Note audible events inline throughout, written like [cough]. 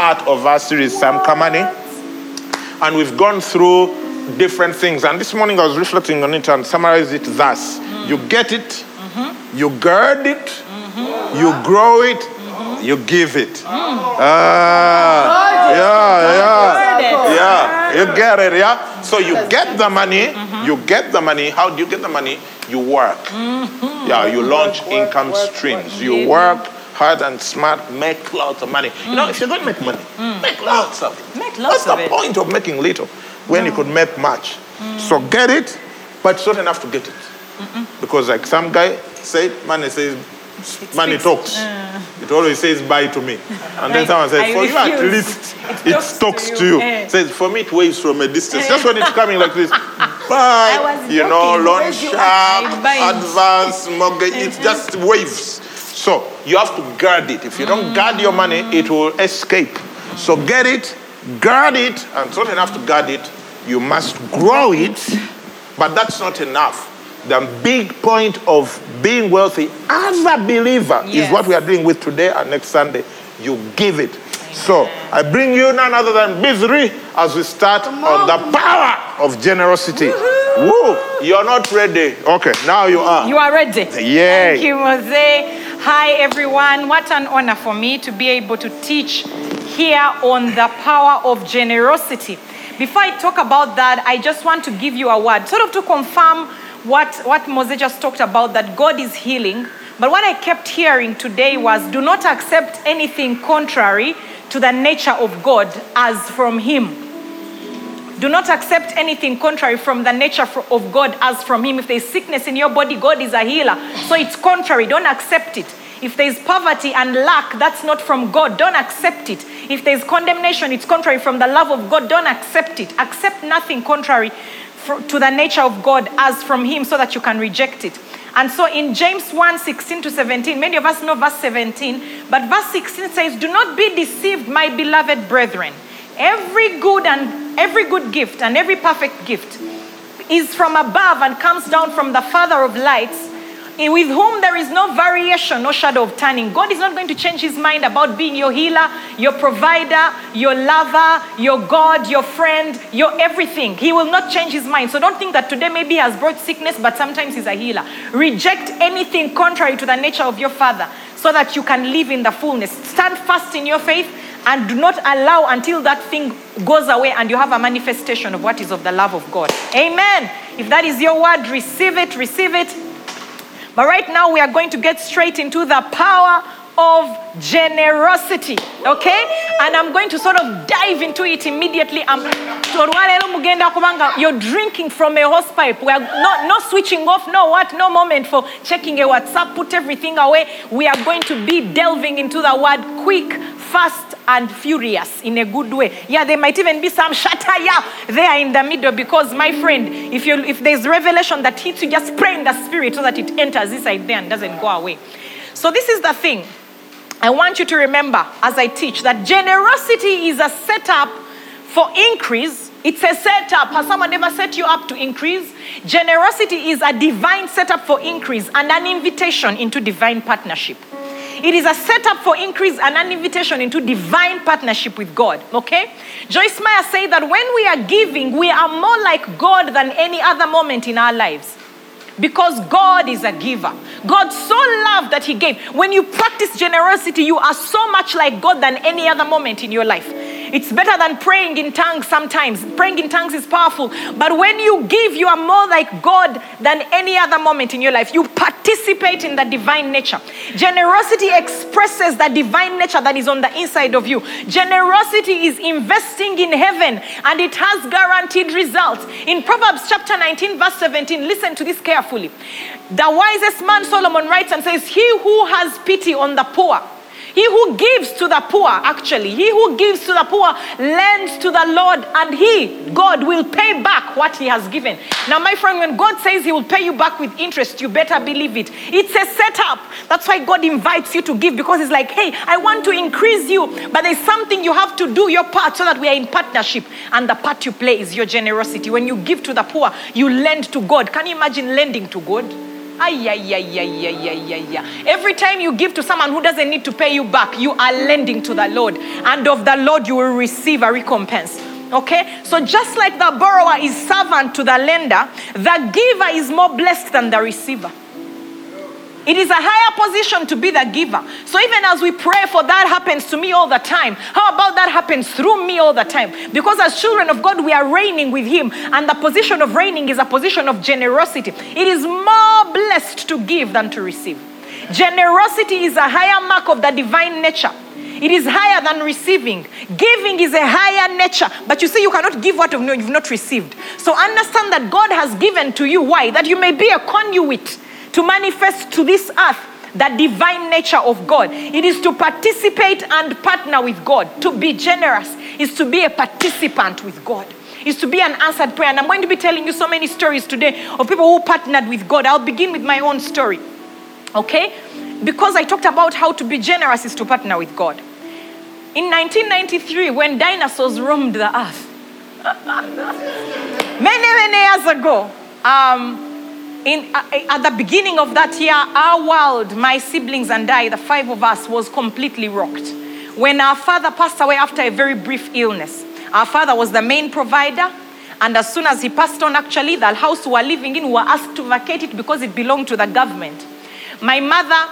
part of our series, Sam Kamani. And we've gone through different things. And this morning I was reflecting on it and summarized it thus You get it, you gird it, you grow it, you give it. Ah, yeah, yeah. Yeah, you get it, yeah? So you get the money, you get the money. How do you get the money? You work. Yeah, you launch income streams. You work hard and smart, make lots of money. You know, mm. if you're going to make money, mm. make lots of it. Make lots What's the it. point of making little when you could make much? Mm. So get it, but it's not enough to get it. Because like some guy said, money says, money fixed. talks. Uh. It always says bye to me. And then someone says, I for you at least It it, talks talks, to you. you. Eh. Says, for me it waves from a distance. Just when it's coming like this, [laughs] bye. You know, joking. loan sharp, I buy it. advance, mortgage, it mm-hmm. just waves. So you have to guard it. If you don't mm. guard your money, it will escape. So get it, guard it, and it's not enough to guard it. You must grow it, but that's not enough. The big point of being wealthy as a believer is what we are dealing with today and next Sunday. You give it. So I bring you none other than misery as we start on the power of generosity. Woo! You're not ready. Okay, now you are. You are ready. Yay. Thank you, Jose. Hi, everyone. What an honor for me to be able to teach here on the power of generosity. Before I talk about that, I just want to give you a word, sort of to confirm what, what Mose just talked about that God is healing. But what I kept hearing today was do not accept anything contrary to the nature of God as from Him. Do not accept anything contrary from the nature of God as from Him. If there's sickness in your body, God is a healer. So it's contrary. Don't accept it. If there's poverty and lack, that's not from God. Don't accept it. If there's condemnation, it's contrary from the love of God. Don't accept it. Accept nothing contrary to the nature of God as from Him so that you can reject it. And so in James 1 16 to 17, many of us know verse 17, but verse 16 says, Do not be deceived, my beloved brethren. Every good and every good gift and every perfect gift is from above and comes down from the Father of lights, with whom there is no variation, no shadow of turning. God is not going to change his mind about being your healer, your provider, your lover, your God, your friend, your everything. He will not change his mind. So don't think that today maybe he has brought sickness, but sometimes he's a healer. Reject anything contrary to the nature of your Father so that you can live in the fullness. Stand fast in your faith and do not allow until that thing goes away and you have a manifestation of what is of the love of God. Amen. If that is your word, receive it, receive it. But right now, we are going to get straight into the power of generosity, okay? And I'm going to sort of dive into it immediately. Um, I'm, kubanga you're drinking from a hose pipe. We are not, no switching off, no what, no moment for checking a WhatsApp, put everything away. We are going to be delving into the word quick, fast, and furious in a good way. Yeah, there might even be some shataya there in the middle because, my friend, if, you, if there's revelation that hits you, just pray in the spirit so that it enters inside there and doesn't go away. So, this is the thing. I want you to remember as I teach that generosity is a setup for increase. It's a setup. Has someone ever set you up to increase? Generosity is a divine setup for increase and an invitation into divine partnership. It is a setup for increase and an invitation into divine partnership with God. Okay? Joyce Meyer said that when we are giving, we are more like God than any other moment in our lives. Because God is a giver. God so loved that He gave. When you practice generosity, you are so much like God than any other moment in your life. It's better than praying in tongues sometimes. Praying in tongues is powerful. But when you give, you are more like God than any other moment in your life. You participate in the divine nature. Generosity expresses the divine nature that is on the inside of you. Generosity is investing in heaven and it has guaranteed results. In Proverbs chapter 19, verse 17, listen to this carefully. The wisest man, Solomon, writes and says, He who has pity on the poor He who gives to the poor, actually, he who gives to the poor lends to the Lord, and he, God, will pay back what he has given. Now, my friend, when God says he will pay you back with interest, you better believe it. It's a setup. That's why God invites you to give because it's like, hey, I want to increase you, but there's something you have to do your part so that we are in partnership. And the part you play is your generosity. When you give to the poor, you lend to God. Can you imagine lending to God? Ay, ay, ay, ay, ay, ay, ay, ay. Every time you give to someone who doesn't need to pay you back, you are lending to the Lord. And of the Lord, you will receive a recompense. Okay? So just like the borrower is servant to the lender, the giver is more blessed than the receiver. It is a higher position to be the giver. So even as we pray for that happens to me all the time, how about that happens through me all the time? Because as children of God, we are reigning with Him, and the position of reigning is a position of generosity. It is more blessed to give than to receive. Generosity is a higher mark of the divine nature. It is higher than receiving. Giving is a higher nature. But you see, you cannot give what you've not received. So understand that God has given to you. Why? That you may be a conduit to manifest to this earth the divine nature of God. It is to participate and partner with God. To be generous is to be a participant with God. Is to be an answered prayer. And I'm going to be telling you so many stories today of people who partnered with God. I'll begin with my own story. Okay? Because I talked about how to be generous is to partner with God. In 1993, when dinosaurs roamed the earth, [laughs] many, many years ago, um, in, uh, at the beginning of that year, our world, my siblings and I, the five of us, was completely rocked. When our father passed away after a very brief illness, our father was the main provider. And as soon as he passed on, actually, the house we were living in, we were asked to vacate it because it belonged to the government. My mother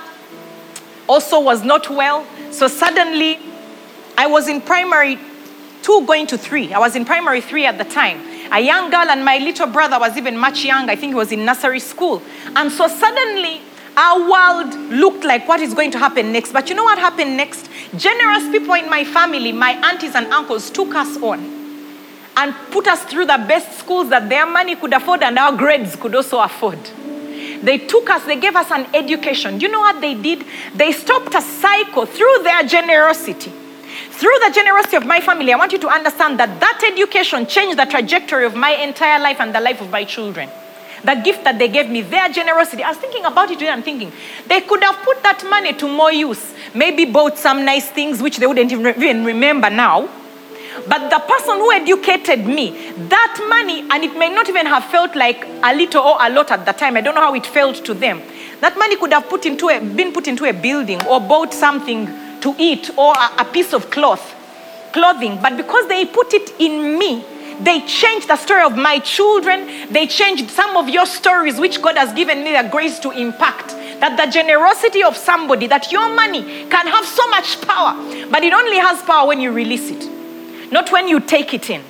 also was not well. So suddenly, I was in primary two going to three. I was in primary three at the time. A young girl, and my little brother was even much younger. I think he was in nursery school. And so suddenly, our world looked like what is going to happen next. But you know what happened next? Generous people in my family, my aunties and uncles, took us on and put us through the best schools that their money could afford and our grades could also afford. They took us, they gave us an education. Do you know what they did? They stopped a cycle through their generosity. Through the generosity of my family, I want you to understand that that education changed the trajectory of my entire life and the life of my children. The gift that they gave me, their generosity. I was thinking about it today I'm thinking they could have put that money to more use. Maybe bought some nice things which they wouldn't even remember now. But the person who educated me, that money, and it may not even have felt like a little or a lot at the time. I don't know how it felt to them. That money could have put into a, been put into a building or bought something to eat or a, a piece of cloth, clothing. But because they put it in me, they changed the story of my children. They changed some of your stories, which God has given me the grace to impact. That the generosity of somebody, that your money can have so much power, but it only has power when you release it, not when you take it in.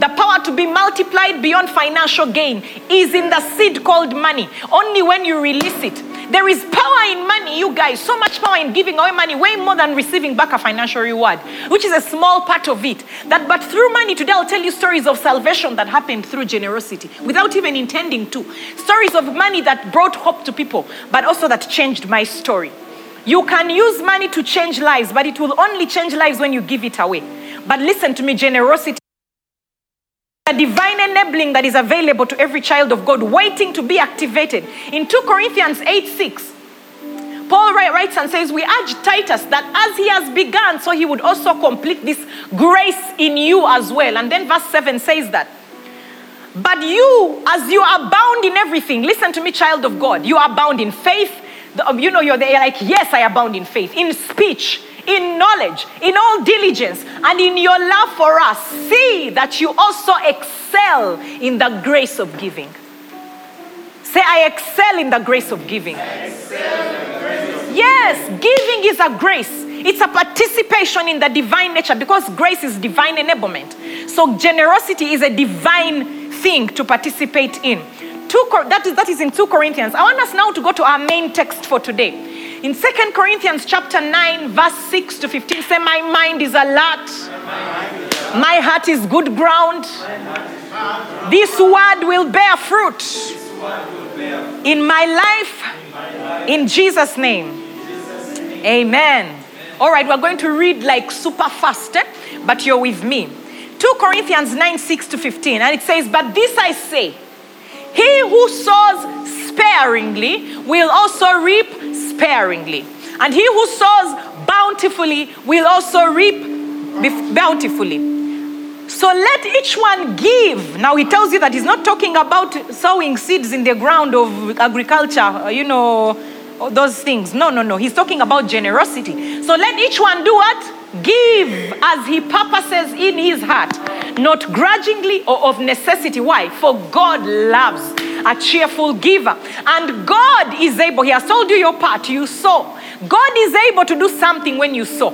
The power to be multiplied beyond financial gain is in the seed called money. Only when you release it. There is power in money, you guys. So much power in giving away money, way more than receiving back a financial reward, which is a small part of it. That, but through money, today I'll tell you stories of salvation that happened through generosity without even intending to. Stories of money that brought hope to people, but also that changed my story. You can use money to change lives, but it will only change lives when you give it away. But listen to me generosity a divine enabling that is available to every child of God waiting to be activated. In 2 Corinthians 8 6, Paul writes and says, We urge Titus that as he has begun, so he would also complete this grace in you as well. And then verse 7 says that. But you, as you are bound in everything, listen to me, child of God, you are bound in faith. Um, you know, you're there like, yes, I abound in faith, in speech, in knowledge, in all diligence, and in your love for us, see that you also excel in the grace of giving. Say, I excel in the grace of giving. Yes, giving is a grace. It's a participation in the divine nature because grace is divine enablement. So generosity is a divine thing to participate in. Two, that, is, that is in 2 Corinthians. I want us now to go to our main text for today. In 2 Corinthians chapter 9, verse 6 to 15, say, My mind is alert. My heart is good ground. This word will bear fruit in my life. In Jesus' name. Amen. All right, we're going to read like super fast, eh? but you're with me. 2 Corinthians 9 6 to 15. And it says, But this I say, he who sows sparingly will also reap sparingly. And he who sows bountifully will also reap bountifully. So let each one give. Now he tells you that he's not talking about sowing seeds in the ground of agriculture, uh, you know, those things. No, no, no. He's talking about generosity. So let each one do what? Give as he purposes in his heart, not grudgingly or of necessity. Why? For God loves a cheerful giver. And God is able, He has told you your part, you sow. God is able to do something when you sow.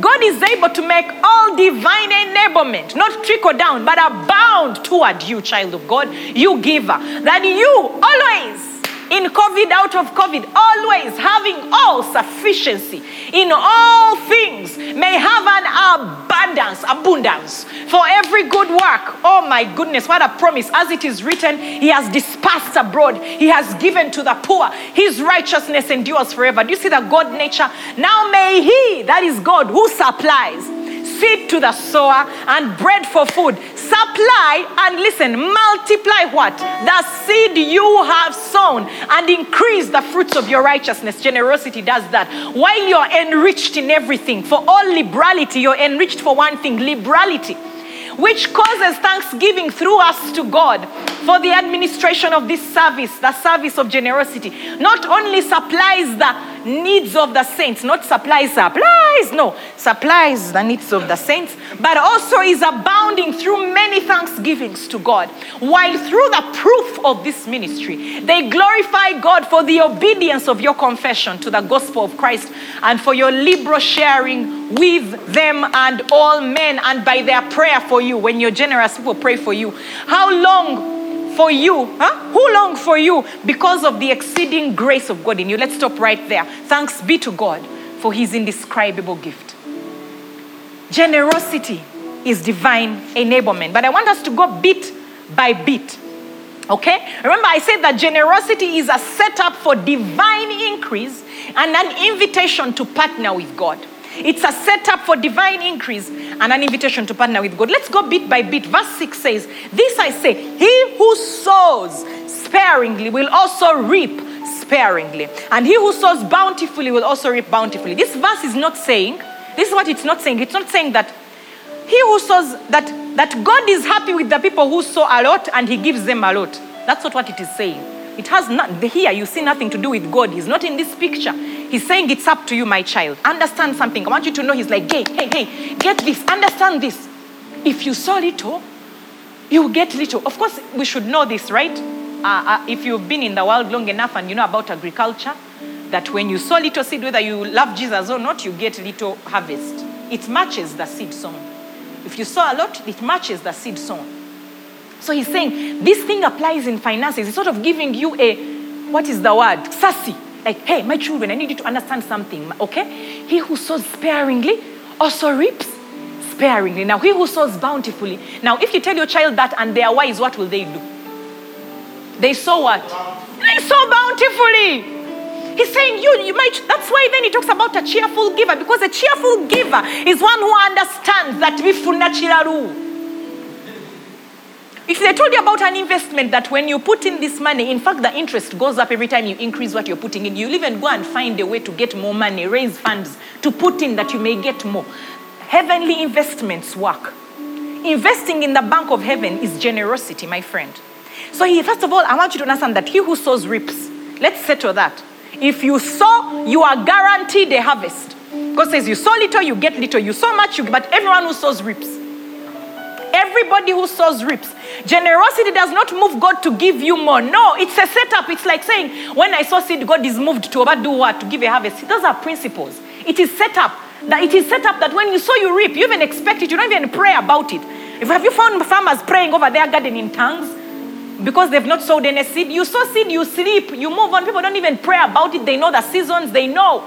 God is able to make all divine enablement not trickle down, but abound toward you, child of God, you giver. That you always, in COVID, out of COVID, always having all sufficiency in all things, may have an abundance, abundance for every good work. Oh my goodness, what a promise. As it is written, He has dispersed abroad, He has given to the poor. His righteousness endures forever. Do you see the God nature? Now may He, that is God, who supplies seed to the sower and bread for food. Supply and listen, multiply what? The seed you have sown and increase the fruits of your righteousness. Generosity does that. While you're enriched in everything, for all liberality, you're enriched for one thing liberality which causes thanksgiving through us to God for the administration of this service, the service of generosity. Not only supplies the needs of the saints, not supplies supplies, no, supplies the needs of the saints, but also is abounding through many thanksgivings to God. While through the proof of this ministry, they glorify God for the obedience of your confession to the gospel of Christ and for your liberal sharing with them and all men, and by their prayer for you. When you're generous, people pray for you. How long for you? Huh? Who long for you because of the exceeding grace of God in you? Let's stop right there. Thanks be to God for his indescribable gift. Generosity is divine enablement. But I want us to go bit by bit. Okay? Remember, I said that generosity is a setup for divine increase and an invitation to partner with God. It's a setup for divine increase and an invitation to partner with God. Let's go bit by bit. Verse 6 says, This I say, he who sows sparingly will also reap sparingly, and he who sows bountifully will also reap bountifully. This verse is not saying, this is what it's not saying. It's not saying that he who sows that that God is happy with the people who sow a lot and he gives them a lot. That's not what it is saying. It has not here you see nothing to do with God. He's not in this picture. He's saying it's up to you, my child. Understand something. I want you to know he's like, hey, hey, hey, get this, understand this. If you sow little, you get little. Of course, we should know this, right? Uh, uh, if you've been in the world long enough and you know about agriculture, that when you sow little seed, whether you love Jesus or not, you get little harvest. It matches the seed sown. If you sow a lot, it matches the seed sown. So he's saying this thing applies in finances. It's sort of giving you a, what is the word? Sassy. Like, hey, my children, I need you to understand something, okay? He who sows sparingly also reaps sparingly. Now, he who sows bountifully. Now, if you tell your child that and they are wise, what will they do? They sow what? They sow bountifully. He's saying you, you might. That's why then he talks about a cheerful giver because a cheerful giver is one who understands that we bifuna chiraru. If they told you about an investment that when you put in this money, in fact, the interest goes up every time you increase what you're putting in, you'll even go and find a way to get more money, raise funds to put in that you may get more. Heavenly investments work. Investing in the bank of heaven is generosity, my friend. So, he, first of all, I want you to understand that he who sows reaps. Let's settle that. If you sow, you are guaranteed a harvest. God says, You sow little, you get little. You sow much, you, but everyone who sows reaps. Everybody who sows reaps. Generosity does not move God to give you more. No, it's a setup. It's like saying, when I sow seed, God is moved to do what? To give a harvest. Those are principles. It is set up. That it is set up that when you sow, you reap. You even expect it. You don't even pray about it. If have you found farmers praying over their garden in tongues? Because they've not sowed any seed. You sow seed, you sleep, you move on. People don't even pray about it. They know the seasons, they know.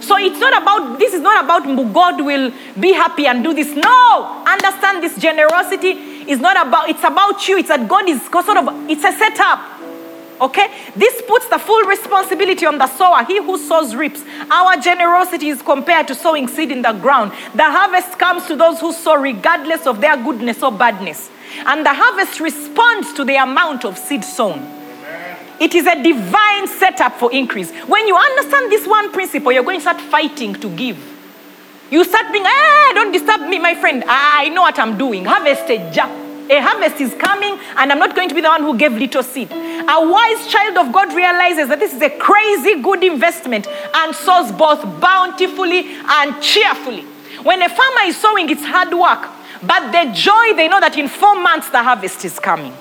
So it's not about, this is not about God will be happy and do this. No! Understand this generosity is not about, it's about you. It's that God is sort of, it's a setup. Okay? This puts the full responsibility on the sower. He who sows reaps. Our generosity is compared to sowing seed in the ground. The harvest comes to those who sow regardless of their goodness or badness. And the harvest responds to the amount of seed sown. It is a divine setup for increase. When you understand this one principle, you're going to start fighting to give. You start being, ah, don't disturb me, my friend. Ah, I know what I'm doing. Harvest a A harvest is coming, and I'm not going to be the one who gave little seed. A wise child of God realizes that this is a crazy good investment and sows both bountifully and cheerfully. When a farmer is sowing, it's hard work, but the joy they know that in four months the harvest is coming.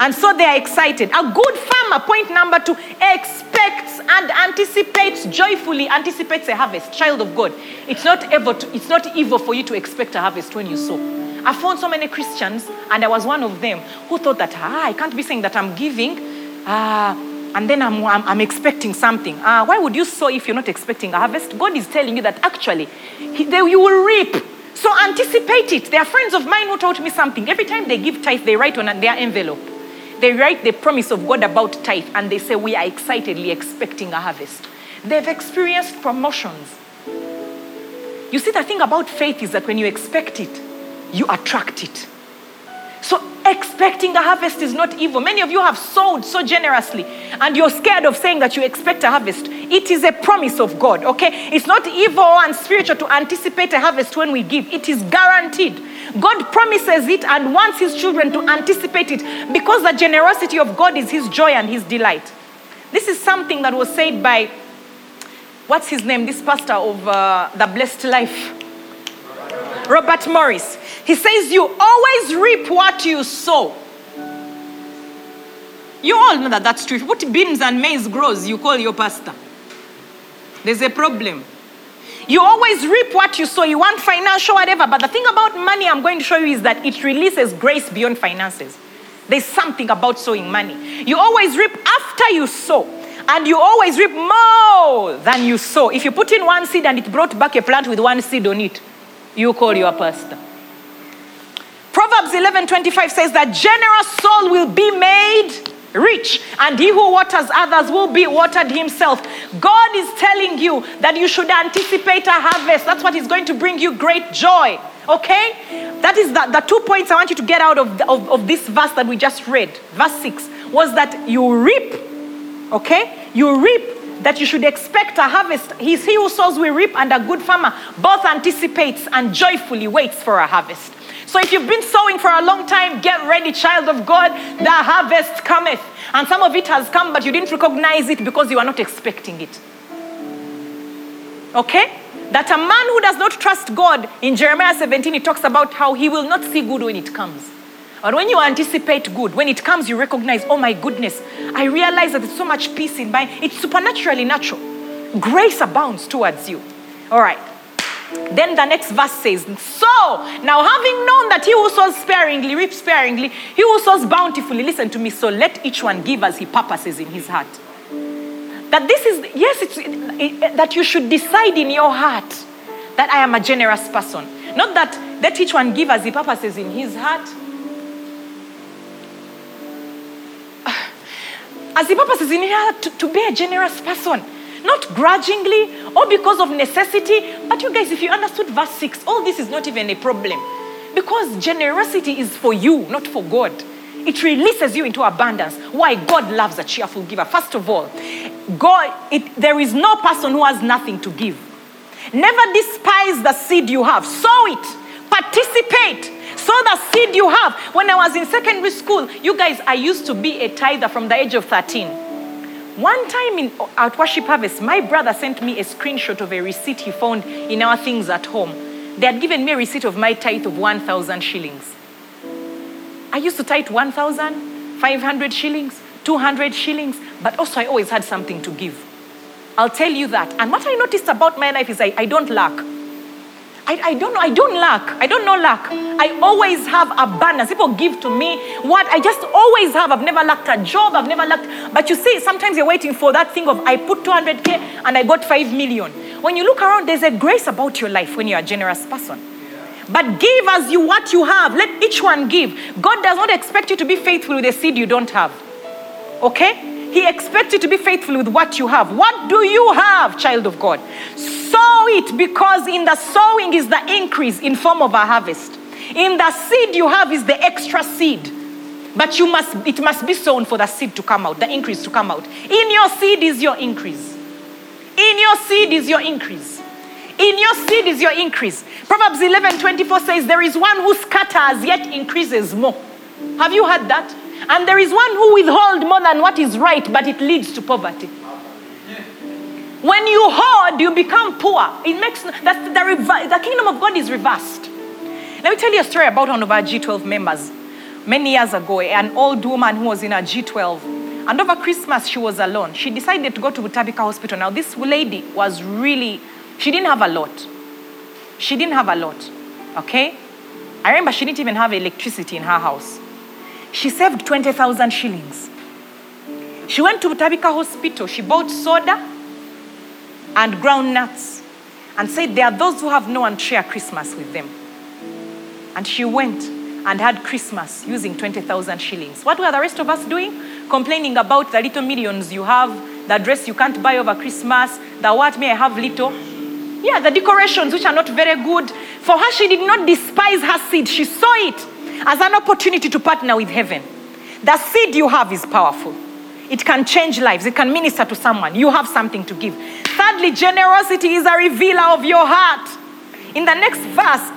And so they are excited. A good farmer, point number two, expects and anticipates joyfully, anticipates a harvest. Child of God, it's not evil. To, it's not evil for you to expect a harvest when you sow. I found so many Christians, and I was one of them who thought that ah, I can't be saying that I'm giving, ah, and then I'm, I'm, I'm expecting something. Ah, why would you sow if you're not expecting a harvest? God is telling you that actually, he, they, you will reap. So anticipate it. There are friends of mine who taught me something. Every time they give tithe, they write on their envelope. They write the promise of God about tithe and they say, We are excitedly expecting a harvest. They've experienced promotions. You see, the thing about faith is that when you expect it, you attract it. So, expecting a harvest is not evil. Many of you have sowed so generously, and you're scared of saying that you expect a harvest. It is a promise of God, okay? It's not evil and spiritual to anticipate a harvest when we give, it is guaranteed. God promises it and wants His children to anticipate it because the generosity of God is His joy and His delight. This is something that was said by, what's his name? This pastor of uh, the Blessed Life. Robert Morris. He says, You always reap what you sow. You all know that that's true. Put beans and maize grows, you call your pastor. There's a problem. You always reap what you sow. You want financial, whatever. But the thing about money I'm going to show you is that it releases grace beyond finances. There's something about sowing money. You always reap after you sow. And you always reap more than you sow. If you put in one seed and it brought back a plant with one seed on it, you call your pastor. Proverbs 11:25 says that generous soul will be made rich and he who waters others will be watered himself. God is telling you that you should anticipate a harvest. That's what is going to bring you great joy. Okay? That is the, the two points I want you to get out of, of, of this verse that we just read. Verse 6 was that you reap, okay? You reap that you should expect a harvest. He's he who sows will reap, and a good farmer both anticipates and joyfully waits for a harvest. So if you've been sowing for a long time, get ready, child of God. The harvest cometh. And some of it has come, but you didn't recognize it because you are not expecting it. Okay? That a man who does not trust God, in Jeremiah 17, he talks about how he will not see good when it comes. But when you anticipate good, when it comes, you recognize, oh my goodness, I realize that there's so much peace in my, it's supernaturally natural. Grace abounds towards you. All right. Then the next verse says, So, now having known that he who sows sparingly reaps sparingly, he who sows bountifully, listen to me, so let each one give as he purposes in his heart. That this is, yes, it's, it- it- that you should decide in your heart that I am a generous person. Not that let each one give as he purposes in his heart. [sighs] As he purposes in his heart to, to be a generous person. Not grudgingly or because of necessity. But you guys, if you understood verse 6, all this is not even a problem. Because generosity is for you, not for God. It releases you into abundance. Why? God loves a cheerful giver. First of all, God, it, there is no person who has nothing to give. Never despise the seed you have. Sow it. Participate. Sow the seed you have. When I was in secondary school, you guys, I used to be a tither from the age of 13. One time in, at Worship Harvest, my brother sent me a screenshot of a receipt he found in our things at home. They had given me a receipt of my tithe of 1,000 shillings. I used to tithe 1,500 shillings, 200 shillings, but also I always had something to give. I'll tell you that. And what I noticed about my life is I, I don't lack. I, I don't know. I don't lack. I don't know lack. I always have abundance. People give to me what I just always have. I've never lacked a job. I've never lacked. But you see, sometimes you're waiting for that thing of I put 200k and I got 5 million. When you look around, there's a grace about your life when you're a generous person. But give as you what you have. Let each one give. God does not expect you to be faithful with a seed you don't have. Okay? He expects you to be faithful with what you have. What do you have, child of God? Sow it because in the sowing is the increase in form of a harvest. In the seed you have is the extra seed. But you must, it must be sown for the seed to come out, the increase to come out. In your seed is your increase. In your seed is your increase. In your seed is your increase. Proverbs 11 24 says, There is one who scatters yet increases more. Have you heard that? And there is one who withhold more than what is right, but it leads to poverty. When you hoard, you become poor. It makes that the, the kingdom of God is reversed. Let me tell you a story about one of our G12 members. Many years ago, an old woman who was in a G12, and over Christmas she was alone. She decided to go to Butabika Hospital. Now, this lady was really, she didn't have a lot. She didn't have a lot, okay? I remember she didn't even have electricity in her house. She saved 20,000 shillings. She went to Butabika Hospital. She bought soda and ground nuts and said, There are those who have no one share Christmas with them. And she went and had Christmas using 20,000 shillings. What were the rest of us doing? Complaining about the little millions you have, the dress you can't buy over Christmas, the what may I have little. Yeah, the decorations which are not very good. For her, she did not despise her seed. She saw it as an opportunity to partner with heaven. The seed you have is powerful. It can change lives. It can minister to someone. You have something to give. Thirdly, generosity is a revealer of your heart. In the next verse,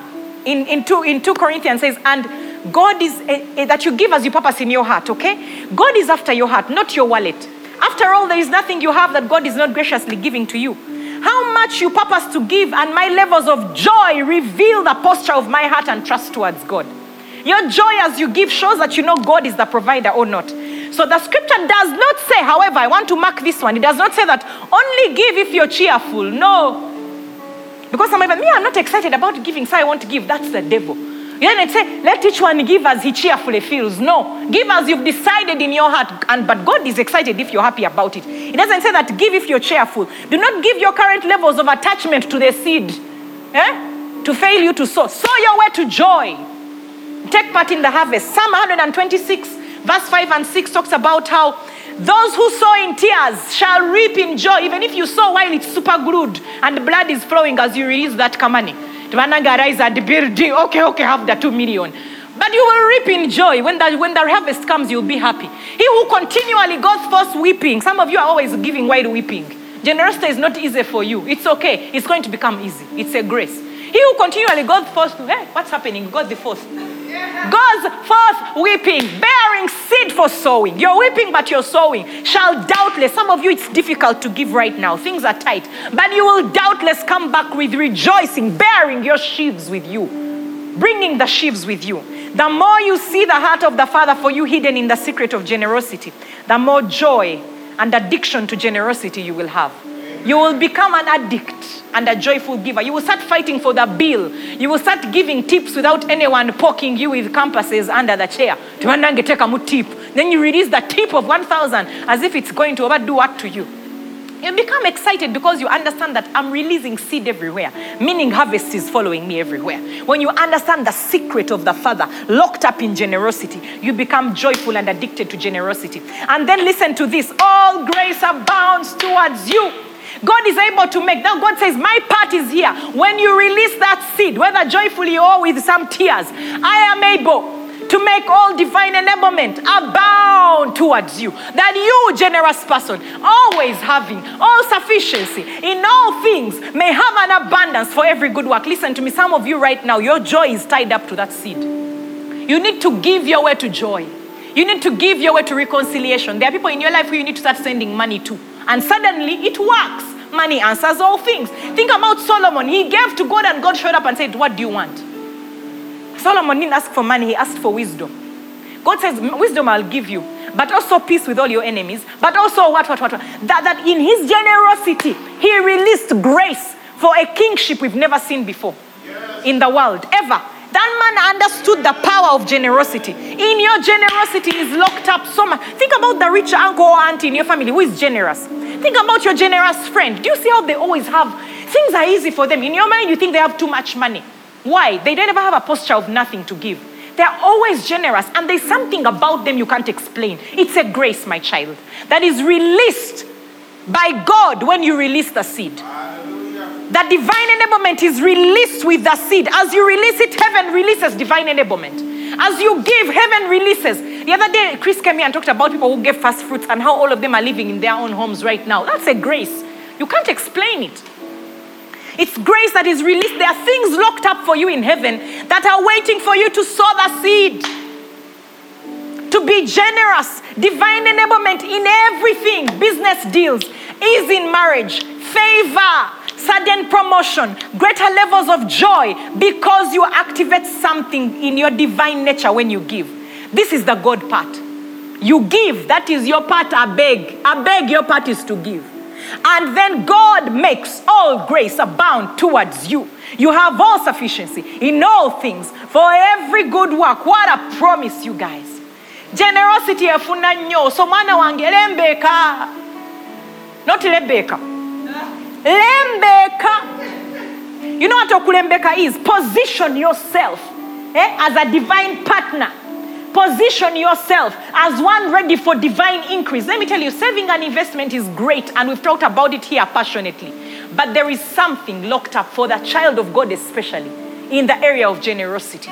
in, in, 2, in 2 Corinthians says, and God is eh, eh, that you give as you purpose in your heart, okay? God is after your heart, not your wallet. After all, there is nothing you have that God is not graciously giving to you. How much you purpose to give and my levels of joy reveal the posture of my heart and trust towards God. Your joy as you give shows that you know God is the provider or not. So the scripture does not say, however, I want to mark this one. It does not say that only give if you're cheerful. No. Because some people, me, I'm not excited about giving, so I want to give. That's the devil. Know, it say, let each one give as he cheerfully feels. No. Give as you've decided in your heart. And but God is excited if you're happy about it. It doesn't say that give if you're cheerful. Do not give your current levels of attachment to the seed. Eh? To fail you to sow. Sow your way to joy. Take part in the harvest. Psalm 126, verse 5 and 6 talks about how those who sow in tears shall reap in joy, even if you sow while it's super glued and blood is flowing as you release that money. Twananga rise at building. Okay, okay, have the two million. But you will reap in joy. When the, when the harvest comes, you'll be happy. He who continually goes forth weeping. Some of you are always giving while weeping. Generosity is not easy for you. It's okay. It's going to become easy. It's a grace. He who continually goes forth, hey, what's happening? God the fourth goes forth weeping, bearing seed for sowing. You're weeping, but you're sowing. Shall doubtless, some of you it's difficult to give right now, things are tight, but you will doubtless come back with rejoicing, bearing your sheaves with you, bringing the sheaves with you. The more you see the heart of the Father for you hidden in the secret of generosity, the more joy and addiction to generosity you will have. You will become an addict and a joyful giver. You will start fighting for the bill. You will start giving tips without anyone poking you with compasses under the chair. Tip. Then you release the tip of 1,000 as if it's going to overdo what to you. You become excited because you understand that I'm releasing seed everywhere, meaning harvest is following me everywhere. When you understand the secret of the Father locked up in generosity, you become joyful and addicted to generosity. And then listen to this all grace abounds towards you. God is able to make that. God says, My part is here. When you release that seed, whether joyfully or with some tears, I am able to make all divine enablement abound towards you. That you, generous person, always having all sufficiency in all things, may have an abundance for every good work. Listen to me, some of you right now, your joy is tied up to that seed. You need to give your way to joy. You need to give your way to reconciliation. There are people in your life who you need to start sending money to. And suddenly it works. Money answers all things. Think about Solomon. He gave to God and God showed up and said, What do you want? Solomon didn't ask for money, he asked for wisdom. God says, Wisdom I'll give you, but also peace with all your enemies, but also what, what, what, what? That, that in his generosity, he released grace for a kingship we've never seen before in the world, ever. That man understood the power of generosity. In your generosity is locked up so much. Think about the rich uncle or auntie in your family who is generous. Think about your generous friend. Do you see how they always have things are easy for them? In your mind, you think they have too much money. Why? They don't ever have a posture of nothing to give. They're always generous, and there's something about them you can't explain. It's a grace, my child, that is released by God when you release the seed. That divine enablement is released with the seed. As you release it, heaven releases divine enablement. As you give, heaven releases. The other day, Chris came here and talked about people who gave first fruits and how all of them are living in their own homes right now. That's a grace. You can't explain it. It's grace that is released. There are things locked up for you in heaven that are waiting for you to sow the seed. To be generous, divine enablement in everything, business deals, is in marriage, favor, sudden promotion, greater levels of joy because you activate something in your divine nature when you give. This is the God part. You give, that is your part, I beg. I beg, your part is to give. And then God makes all grace abound towards you. You have all sufficiency in all things for every good work. What a promise, you guys. Generosity efuna nnyo. So mwana wange lembeka. Not lebeka. Lembeka. You know what okulembeka is? Position yourself eh, as a divine partner. Position yourself as one ready for divine increase. Let me tell you, saving and investment is great, and we've talked about it here passionately. But there is something locked up for the child of God, especially in the area of generosity.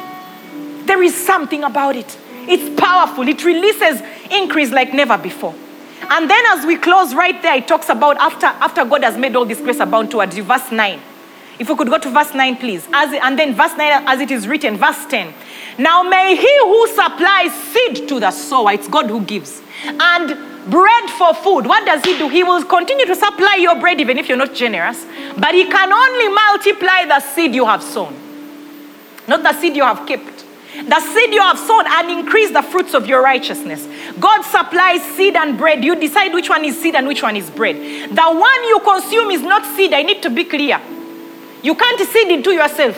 There is something about it. It's powerful. It releases increase like never before. And then as we close right there, it talks about after, after God has made all this grace abound towards you, verse 9. If we could go to verse 9, please. As, and then verse 9, as it is written, verse 10. Now may he who supplies seed to the sower, it's God who gives, and bread for food. What does he do? He will continue to supply your bread even if you're not generous, but he can only multiply the seed you have sown, not the seed you have kept. The seed you have sown and increase the fruits of your righteousness. God supplies seed and bread. You decide which one is seed and which one is bread. The one you consume is not seed. I need to be clear. You can't seed into yourself.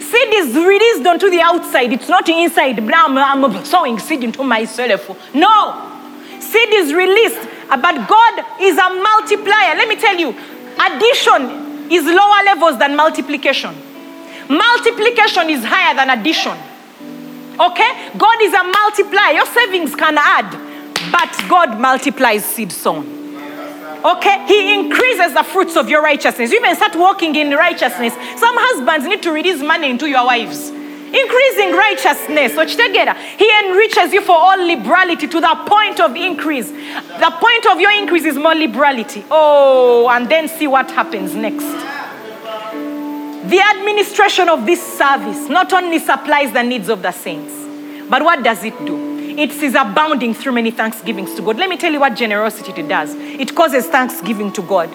Seed is released onto the outside. It's not inside. I'm, I'm sowing seed into myself. No. Seed is released, but God is a multiplier. Let me tell you, addition is lower levels than multiplication. Multiplication is higher than addition. Okay? God is a multiplier. Your savings can add, but God multiplies seed sown. Okay? He increases the fruits of your righteousness. You even start walking in righteousness. Some husbands need to release money into your wives. Increasing righteousness. Ochitegeera. He enriches you for all liberality to the point of increase. The point of your increase is more liberality. Oh, and then see what happens next. The administration of this service not only supplies the needs of the saints, but what does it do? It is abounding through many thanksgivings to God. Let me tell you what generosity it does it causes thanksgiving to God.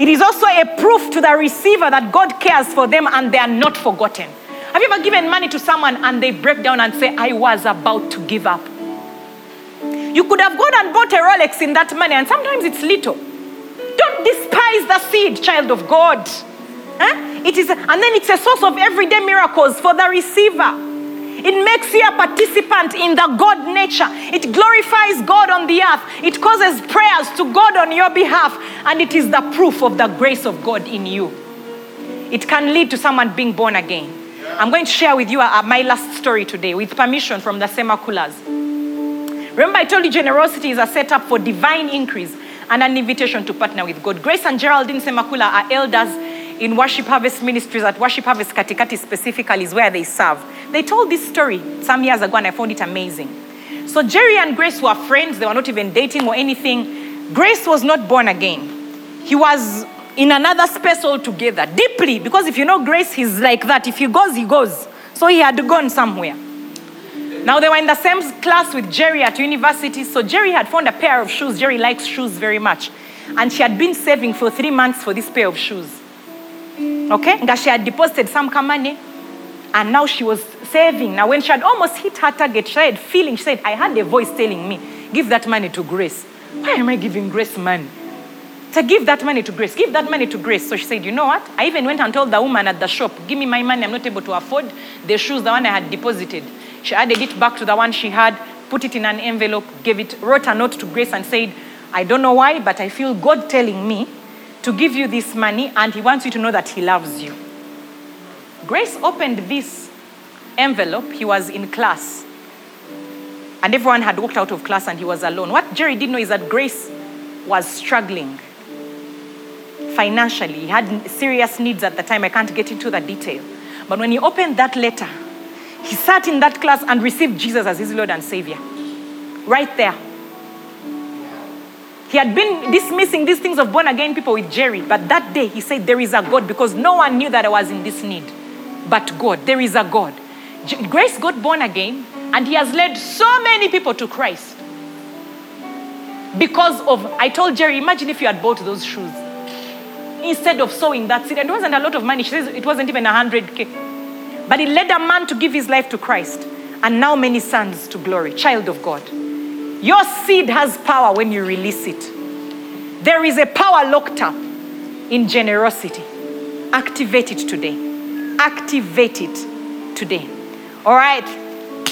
It is also a proof to the receiver that God cares for them and they are not forgotten. Have you ever given money to someone and they break down and say, I was about to give up? You could have gone and bought a Rolex in that money, and sometimes it's little. Don't despise the seed, child of God. Huh? It is, and then it's a source of everyday miracles for the receiver. It makes you a participant in the God nature. It glorifies God on the earth. It causes prayers to God on your behalf. And it is the proof of the grace of God in you. It can lead to someone being born again. I'm going to share with you uh, my last story today with permission from the Semakulas. Remember, I told you generosity is a setup for divine increase and an invitation to partner with God. Grace and Geraldine Semakula are elders in Worship Harvest Ministries at Worship Harvest Katikati specifically is where they serve. They told this story some years ago and I found it amazing. So Jerry and Grace were friends, they were not even dating or anything. Grace was not born again. He was in another space altogether, deeply, because if you know Grace, he's like that. If he goes, he goes. So he had gone somewhere. Now they were in the same class with Jerry at university. So Jerry had found a pair of shoes. Jerry likes shoes very much. And she had been saving for three months for this pair of shoes. Okay? That she had deposited some money. And now she was saving. Now when she had almost hit her target, she had feeling, she said, I had a voice telling me, give that money to Grace. Why am I giving Grace money? To give that money to Grace, give that money to Grace. So she said, You know what? I even went and told the woman at the shop, Give me my money. I'm not able to afford the shoes, the one I had deposited. She added it back to the one she had, put it in an envelope, gave it, wrote a note to Grace and said, I don't know why, but I feel God telling me to give you this money and He wants you to know that He loves you. Grace opened this envelope, he was in class. And everyone had walked out of class and he was alone. What Jerry didn't know is that Grace was struggling financially. He had serious needs at the time. I can't get into the detail. But when he opened that letter, he sat in that class and received Jesus as his Lord and Savior. Right there. He had been dismissing these things of born again people with Jerry, but that day he said, There is a God because no one knew that I was in this need. But God, there is a God. Grace got born again, and he has led so many people to Christ. Because of, I told Jerry, imagine if you had bought those shoes instead of sowing that seed. And it wasn't a lot of money. She says it wasn't even 100K. But it led a man to give his life to Christ. And now many sons to glory, child of God. Your seed has power when you release it. There is a power locked up in generosity. Activate it today. Activate it today. All right.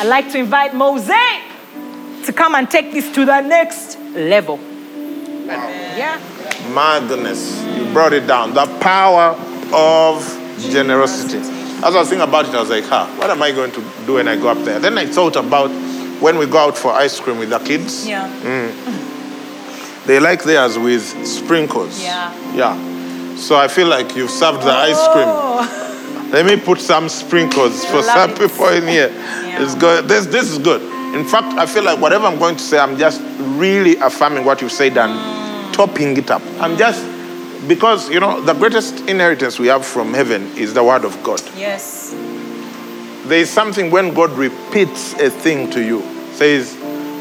I'd like to invite Mose to come and take this to the next level. Yeah. My goodness, you brought it down. The power of generosity. As I was thinking about it, I was like, huh, what am I going to do when I go up there? Then I thought about when we go out for ice cream with the kids. Yeah. Mm, they like theirs with sprinkles. Yeah. Yeah. So I feel like you've served the ice cream. Oh. Let me put some sprinkles for Love some it. people in here. It's good. This, this is good. In fact, I feel like whatever I'm going to say, I'm just really affirming what you've said and mm. topping it up. I'm just, because, you know, the greatest inheritance we have from heaven is the word of God. Yes. There is something when God repeats a thing to you, says,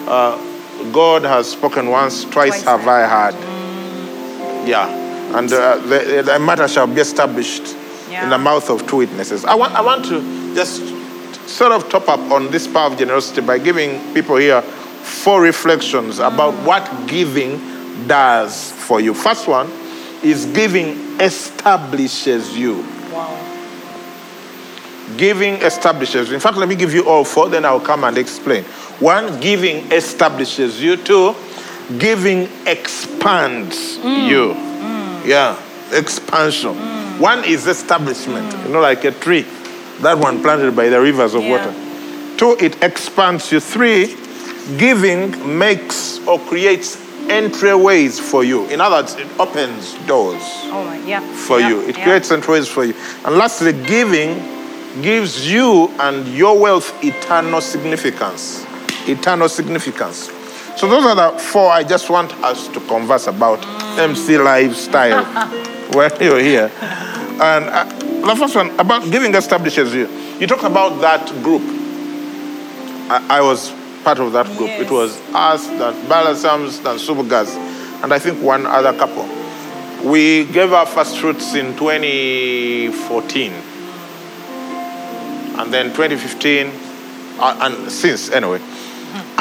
uh, God has spoken once, twice, Twice have I heard. Yeah. And uh, the, the matter shall be established Yeah. in the mouth of two witnesses. I want, I want to just sort of top up on this power of generosity by giving people here four reflections about what giving does for you. First one is giving establishes you. Wow. Giving establishes. In fact, let me give you all four, then I'll come and explain. One, giving establishes you. Two, giving expands mm. you. Mm. Yeah, expansion. Mm. One is establishment, you know, like a tree. That one planted by the rivers of Yeah. water. Two, it expands you. Three, giving makes or creates entryways for you. In other words, it opens doors Oh yeah. for yeah, you. It creates entryways for you. And lastly, giving gives you and your wealth eternal significance. Eternal significance. So those are the four I just want us to converse about MC lifestyle [laughs] when you're here. And uh, the first one about giving establishes you. You talk about that group. I, I was part of that group. It was us, that Balasams, and Subugas, and I think one other couple. We gave our first fruits in 2014. And then 2015, uh, and since anyway.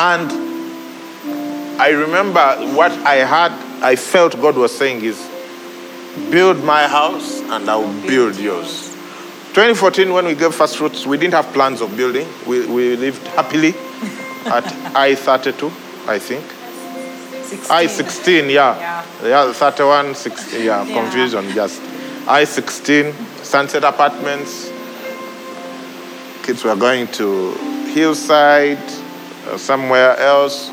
And I remember what I had, I felt God was saying is, build my house and I will build yours. 2014, when we gave first fruits, we didn't have plans of building. We, we lived happily [laughs] at I-32, I think. 16. I-16, yeah. Yeah. Yeah, 31, 16, yeah, Yeah. confusion, just. I-16, Sunset Apartments. Kids were going to Hillside, Uh, somewhere else.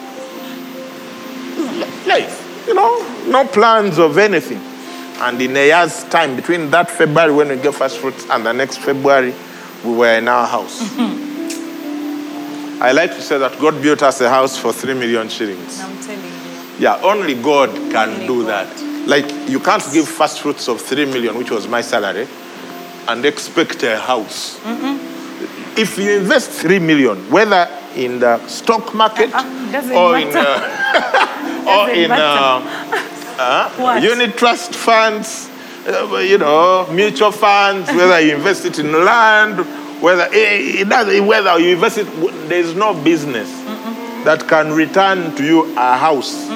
Life, you know, no plans of anything. And in a year's time, between that February when we gave first fruits and the next February, we were in our house. I like to say that God built us a house for three million shillings. I'm telling you. Yeah, only God can Only do God. that. Like, you can't give first fruits of three million, which was my salary, and expect a house. If you invest three million, whether in the stock market Uh-uh, doesn't or in, uh, or in matter. uh, [laughs] unit trust funds, uh, you know, mutual funds, whether you invest it in land, whether it, it doesn't, whether you invest it, there's no business that can return to you a house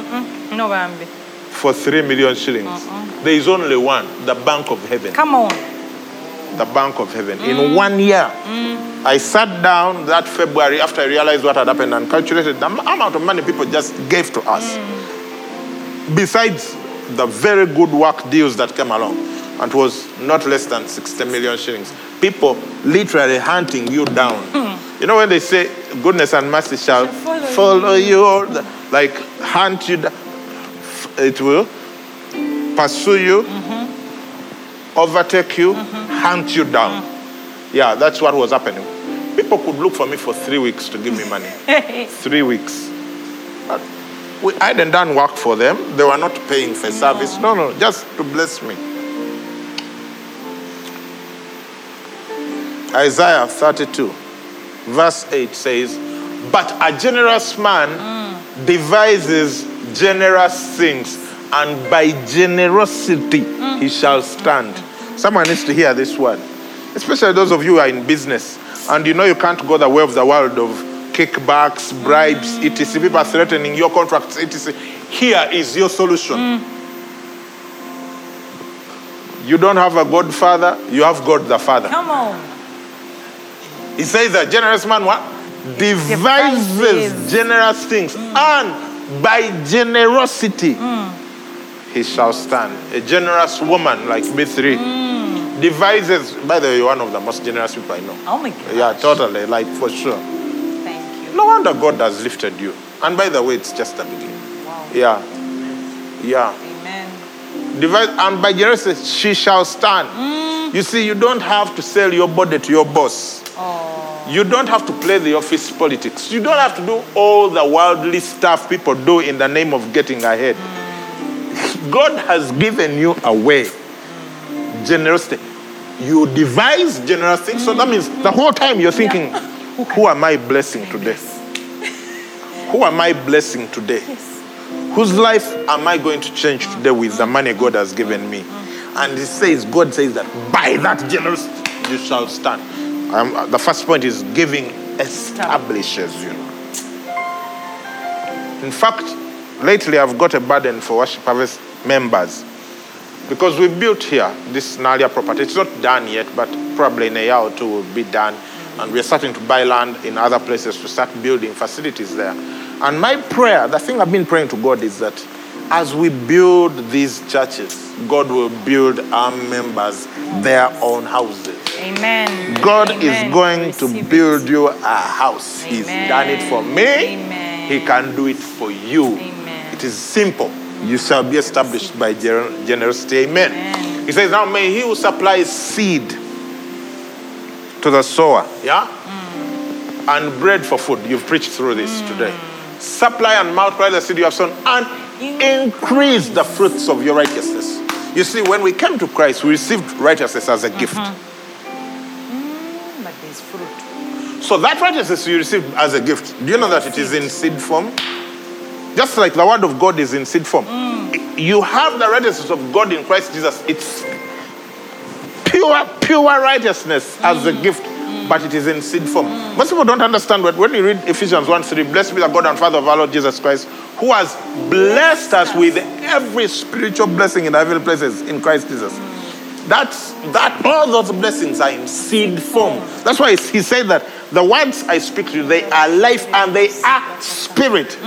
No, Bambi. for three million shillings. There is only one, the Bank of Heaven. Come on. The Bank of Heaven. In one year, I sat down that February after I realized what had happened and calculated the amount of money people just gave to us. Besides the very good work deals that came along, and it was not less than 60 million shillings. People literally hunting you down You know when they say goodness and mercy shall follow follow, you, all the- like hunt you, it will pursue you, mm-hmm. Overtake you, hunt you down. Yeah, that's what was happening. People could look for me for three weeks to give me money. [laughs] three weeks. But we, I hadn't done work for them. They were not paying for service. No, no, just to bless me. Isaiah 32, verse 8 says, But a generous man mm. devises generous things, and by generosity mm. he shall stand. Someone needs to hear this word, especially those of you who are in business and you know you can't go the way of the world of kickbacks, bribes, mm. etc. People are threatening your contracts, etc. Here is your solution. Mm. You don't have a godfather, you have God the Father. Come on. He says that generous man what? Devises Devises. generous things. And by generosity he shall stand. A generous woman like me three devises by the way, one of the most generous people I know. Oh my God. Yeah, totally, like for sure. Thank you. No wonder God has lifted you. And by the way, it's just the beginning. Wow. Yeah. Yeah. Amen. Divide, and by generosity she shall stand. Mm. You see, you don't have to sell your body to your boss. Oh. You don't have to play the office politics. You don't have to do all the worldly stuff people do in the name of getting ahead. Mm. God has given you a way. Generosity. You devise generous things. So that means the whole time you're thinking, who am I blessing today? Who am I blessing today? Whose life am I going to change today with the money God has given me? And He says, God says that by that generosity you shall stand. Um, the first point is giving establishes you. In fact, lately I've got a burden for Worship Harvest members because we built here this Naalya property. It's not done yet, but probably in a year or two will be done. And we're starting to buy land in other places to start building facilities there. And my prayer, the thing I've been praying to God is that as we build these churches, God will build our members their own houses. Amen. God Amen. is going to Receive it. build you a house. He's done it for me. Amen. He can do it for you. Amen. It is simple. You shall be established by gener- generosity. Amen. Amen. He says, Now may he who supplies seed to the sower, yeah? Mm. And bread for food. You've preached through this mm. today. Supply and multiply the seed you have sown and increase the fruits of your righteousness. You see, when we came to Christ, we received righteousness as a mm-hmm. gift. Mm, but there's fruit. So that righteousness you received as a gift, do you know that it is in seed form? Just like the word of God is in seed form. You have the righteousness of God in Christ Jesus. It's pure, pure righteousness as a gift, but it is in seed form. Most people don't understand what when you read Ephesians 1 3, blessed be the God and Father of our Lord Jesus Christ, who has blessed us with every spiritual blessing in heavenly places in Christ Jesus. That's that all those blessings are in seed form. That's why he said that the words I speak to you, they are life and they are spirit.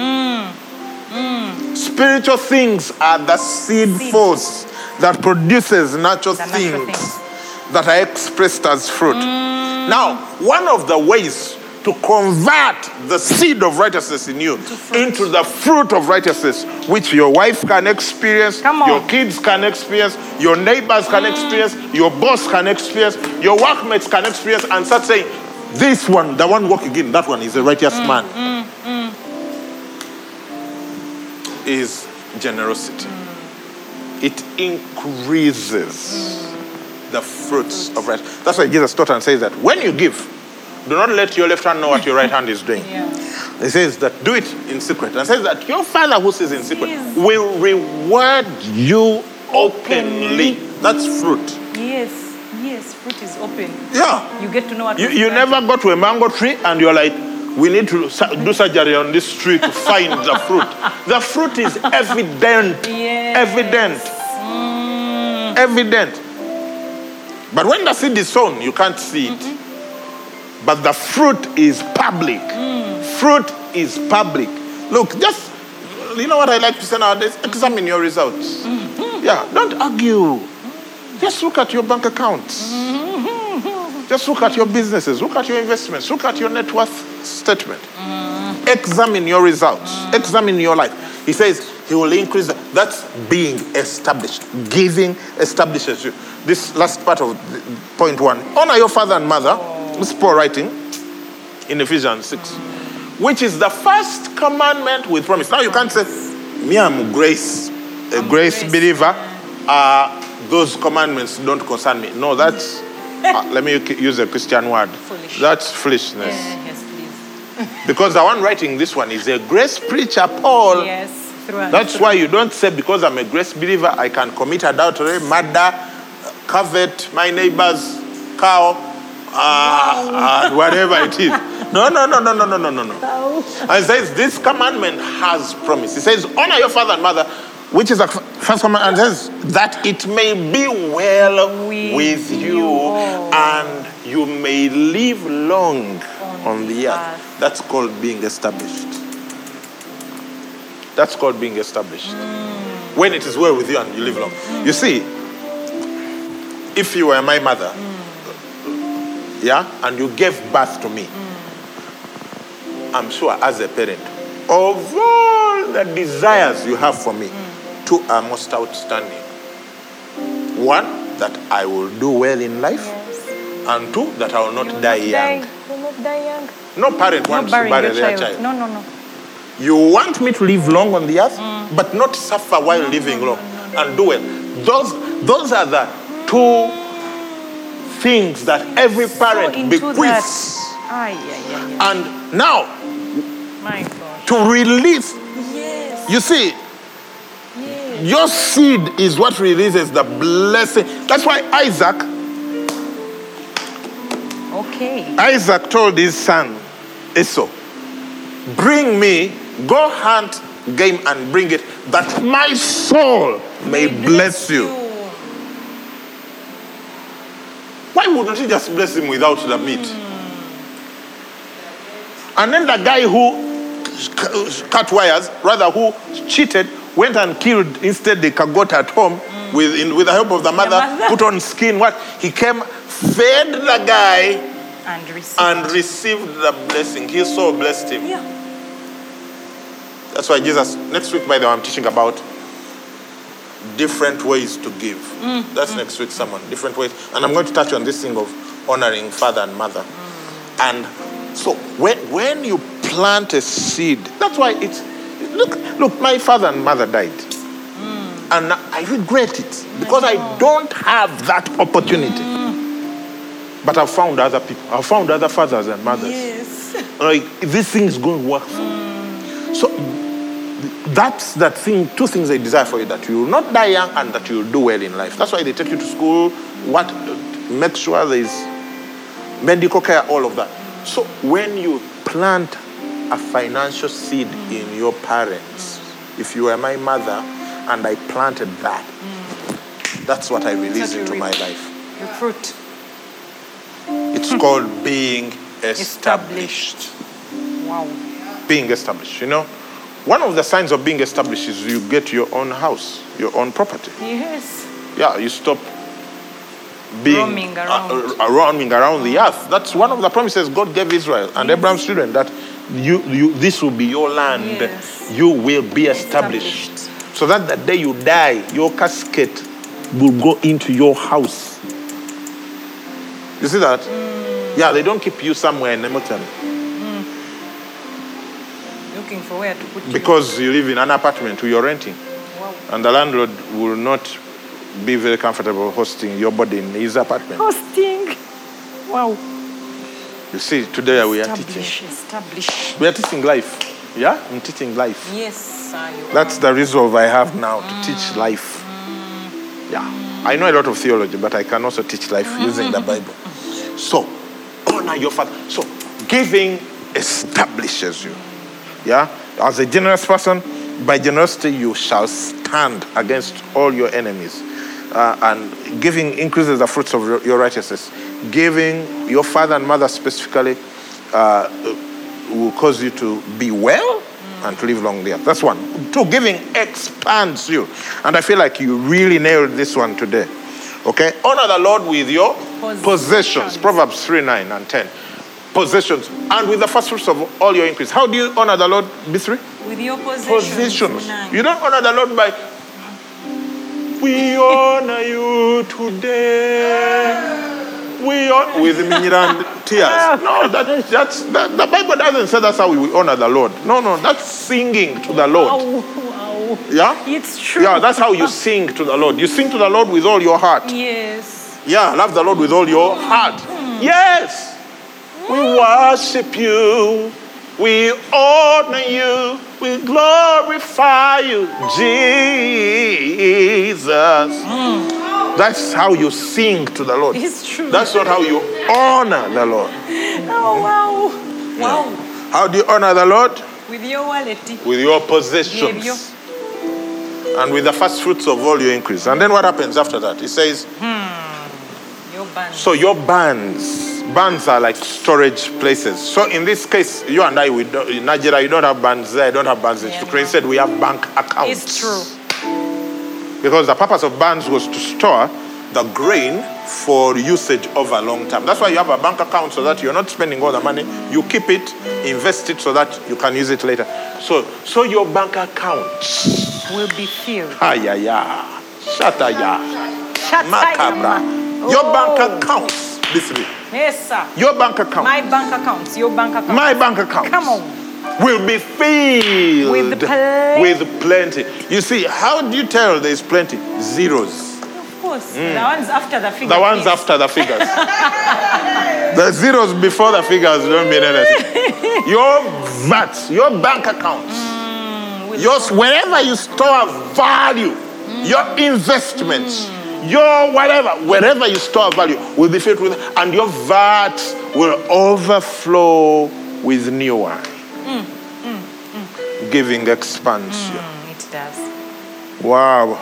Spiritual things are the seed, Seed. force that produces natural, The things, natural things. that are expressed as fruit. Mm. Now, one of the ways to convert the seed of righteousness in you into the fruit of righteousness, which your wife can experience, your kids can experience, your neighbors can mm. experience, your boss can experience, your workmates can experience, and start saying, This one, the one walking in, that one is a righteous mm, man. Is generosity. It increases the fruits of righteousness. That's why Jesus taught and says that when you give, do not let your left hand know what your right hand is doing. [laughs] Yeah. He says that do it in secret. And says that your father who sees in secret Yes. will reward you openly. That's fruit. Yes. Yes. Fruit is open. Yeah. You get to know what You, you never go to a mango tree and you're like, we need to do surgery on this tree to find the fruit. The fruit is evident. Yes. Evident. Mm. Evident. But when the seed is sown, you can't see it. Mm-hmm. But the fruit is public. Mm. Fruit is public. Look, just, you know what I like to say nowadays? Examine your results. Mm-hmm. Yeah, don't argue. Just look at your bank accounts. Just Just look at your businesses, look at your investments, look at your net worth statement. Examine your results, examine your life. He says he will increase. The, that's being established. Giving establishes you. This last part of the- point one honor your father and mother. This is Paul writing in Ephesians 6, which is the first commandment with promise. Now you can't say, Me, I'm grace, a grace, grace, believer. Uh, those commandments don't concern me. No, that's, uh, let me use a Christian word. Foolish. That's foolishness. Yes, please. [laughs] Because the one writing this one is a grace preacher, Paul. Yes, That's why you don't say, because I'm a grace believer, I can commit adultery, murder, covet my neighbor's cow, uh, uh, whatever it is. [laughs] No, no, no, no, no, no, no, no, no. And it says, this commandment has promise. It says, honor your father and mother, which is a first commandment, and says, that it may be well With with, you, you. and you may live long on the earth. earth. That's called being established. That's called being established. Mm. When it is well with you and you live long. You mm. see, if you were my mother, mm. yeah, and you gave birth to me, I'm sure as a parent, of all the desires you have for me, two are most outstanding. One, that I will do well in life, and two, that I will not You die young. Die. You will not die young. No parent wants to bury their child. child. No, no, no. You want me to live long on the earth, mm. but not suffer while living long and do well. Those, those are the two things that every parent so bequeaths. that. Ay, ay, ay, ay. And now, to release, Yes. you see, Yes. Your seed is what releases the blessing. That's why Isaac, Okay. Isaac told his son Esau, bring me, go hunt game and bring it, that my soul may bless you. Why wouldn't he just bless him without the meat? And then the guy who cut wires, rather who cheated, went and killed instead the kagot at home with, in, with the help of the mother, mother. put on skin. What? He came, fed the guy, And receive. and received the blessing. He so blessed him. yeah. That's why Jesus, next week, by the way, I'm teaching about different ways to give. Mm, that's mm. next week, someone. different ways. And I'm going to touch on this thing of honoring father and mother. Mm. And so when, when you plant a seed, that's why it's, look, look, my father and mother died. Mm. And I regret it because I don't have that opportunity. Mm. But I've found other people. I've found other fathers and mothers. Yes. [laughs] Like, this thing is going to work for me. Mm. So that's that thing, two things I desire for you that you will not die young and that you will do well in life. That's why they take you to school, what make sure there is medical care, all of that. So when you plant a financial seed in your parents, if you were my mother and I planted that, that's what I release into my life. Your fruit. It's called being established. Established. Wow. being established. You know, one of the signs of being established is you get your own house, your own property. Yes. Yeah, you stop being Roaming around. uh, uh, roaming around the earth. That's one of the promises God gave Israel and Abraham's children that you, you, this will be your land. Yes. You will be established. Established. So that the day you die, your casket will go into your house. You see that? Mm. Yeah, they don't keep you somewhere in Hamilton mm. Looking for where to put you. because you live in an apartment you're renting. Wow. And the landlord will not be very comfortable hosting your body in his apartment. Hosting. Wow. You see, today we are teaching. Establish. We are teaching life. Yeah? I'm teaching life. Yes, sir. That's the resolve I have now to teach life. Yeah. I know a lot of theology, but I can also teach life using the Bible. So, honor your father. So, giving establishes you. Yeah? As a generous person, by generosity you shall stand against all your enemies. Uh, and giving increases the fruits of your righteousness. Giving your father and mother specifically uh, will cause you to be well and to live long there. That's one. Two, giving expands you. And I feel like you really nailed this one today. Okay? Honor the Lord with your Possessions. possessions. Proverbs 3 9 and 10. Possessions. And with the first fruits of all your increase. How do you honor the Lord, B3? With your possessions. Unai. You don't honor the Lord by, we honor you today. We hon-" with Minyran tears. [laughs] No, that, that's, that, the Bible doesn't say that's how we honor the Lord. No, no, that's singing to the Lord. Wow, wow. Yeah? It's true. Yeah, that's how you sing to the Lord. You sing to the Lord with all your heart. Yes. Yeah, love the Lord with all your heart. Hmm. Yes. We worship you. We honor you. We glorify you, Jesus. Mm. That's how you sing to the Lord. It's true. That's not how you honor the Lord. Oh, wow. Wow. How do you honor the Lord? With your wallet. With your possessions. And with the first fruits of all your increase. And then what happens after that? It says, Your band. So your bands, bands are like storage places. So in this case, you and I, we don't, in Nigeria, you don't have bands there, you don't have bands in Yeah, Ukraine. no. Instead, we have bank accounts. It's true. Because the purpose of bands was to store the grain for usage over a long time. That's why you have a bank account so that you're not spending all the money. You keep it, invest it so that you can use it later. So, so your bank account, Will be filled. ah yeah yeah, shata ya, macabra. Your Oh. bank accounts, listen, Yes, sir. your bank account. My bank accounts. Your bank account. My bank account Come on. will be filled With plenty. with plenty. You see, how do you tell there's plenty? Zeros. Of course. Hmm. The ones after the figure. The ones after the figures. [laughs] the zeros before the figures don't mean anything. Your VAT, your bank account, hmm, Will- yours, wherever you store value, hmm. your investments, your whatever, wherever you store value will be filled with, and your VAT will overflow with new wine. Mm, mm, mm. Giving expansion. Mm, it does. Wow.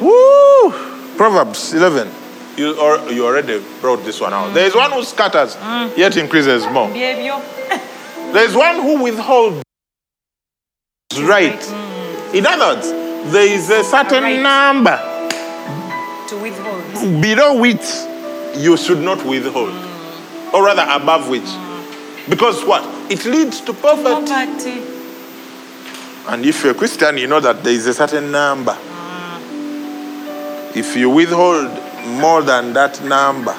Woo! Proverbs 11. You, or, you already brought this one out. There is one who scatters, yet increases more. Behavior. [laughs] There is one who withholds right. In other words, there is a certain Right. number To below which you should not withhold, or rather above which. Because what? It leads to poverty. Poverty. And if you're a Christian, you know that there is a certain number. If you withhold more than that number,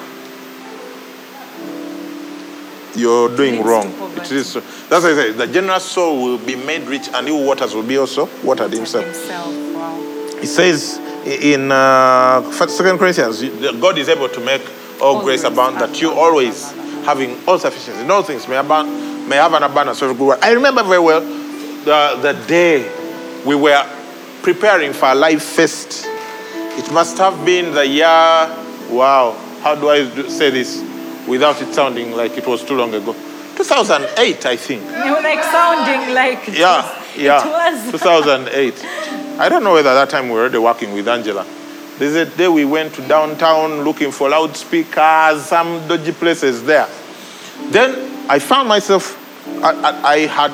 you're doing wrong. It is. That's why I say the generous soul will be made rich, and who waters will be also watered himself. Himself. Wow. It says in uh, Second Corinthians, God is able to make all, All grace grace abound, that you always having all sufficiency in all things may abound, may have an abundance of good work. I remember very well the, the day we were preparing for a live fest. It must have been the year. Wow, how do I do, say this without it sounding like it was too long ago? 2008, I think. You were like sounding like. it Yeah, was- yeah. It was. 2008. [laughs] I don't know whether that time we were already working with Angela. There's a day we went to downtown looking for loudspeakers, some dodgy places there. Then I found myself, I, I, I had,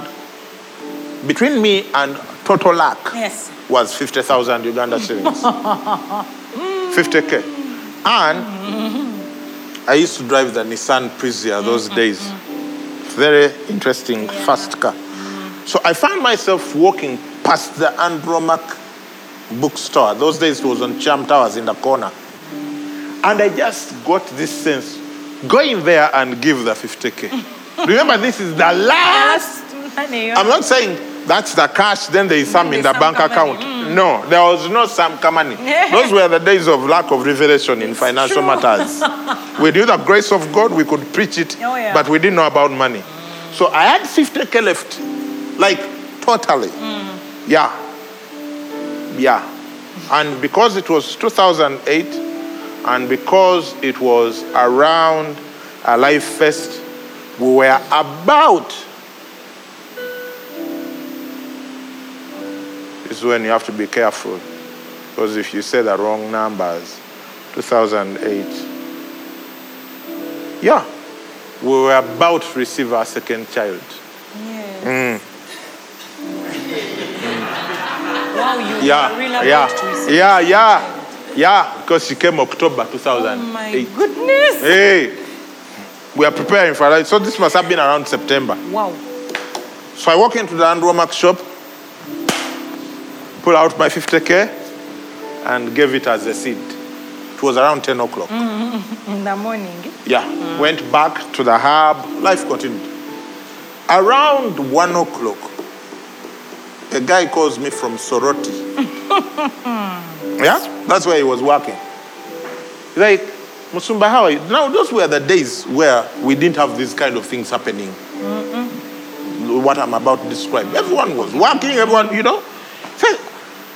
between me and total luck Yes. was 50,000 Uganda shillings. [laughs] 50K. And I used to drive the Nissan Presea those mm-hmm, days. Mm-hmm. Very interesting, fast car. So I found myself walking past the Andromac bookstore. Those days it was on Charm Towers in the corner. And I just got this sense go in there and give the 50K. [laughs] Remember, this is the last money. I'm not saying that's the cash, then there is some in the bank account. No, there was no some money. [laughs] Those were the days of lack of revelation in financial true. matters. [laughs] we knew the grace of God, we could preach it, Oh, yeah. but we didn't know about money. So I had 50k left, like totally. Mm. Yeah. Yeah. And because it was 2008, and because it was around a life fest, we were about This is when you have to be careful. Because if you say the wrong numbers, 2008, yeah, we were about to receive our second child. Yes. Mm. Wow, you Yeah, really yeah, yeah, yeah. Yeah, because she came October Oh my goodness. Hey, we are preparing for that. So this must have been around September. Wow. So I walk into the Andrew Max shop, pull out my 50k, and gave it as a seed. It was around 10 o'clock. Mm, mm, mm, in the morning. Yeah, went back to the hub. Life continued. Around 1 o'clock, a guy calls me from Soroti. [laughs] yeah, that's where he was working. He's like, Musumba, how are you? Now, those were the days where we didn't have these kind of things happening. What I'm about to describe. Everyone was working, everyone, you know. Say,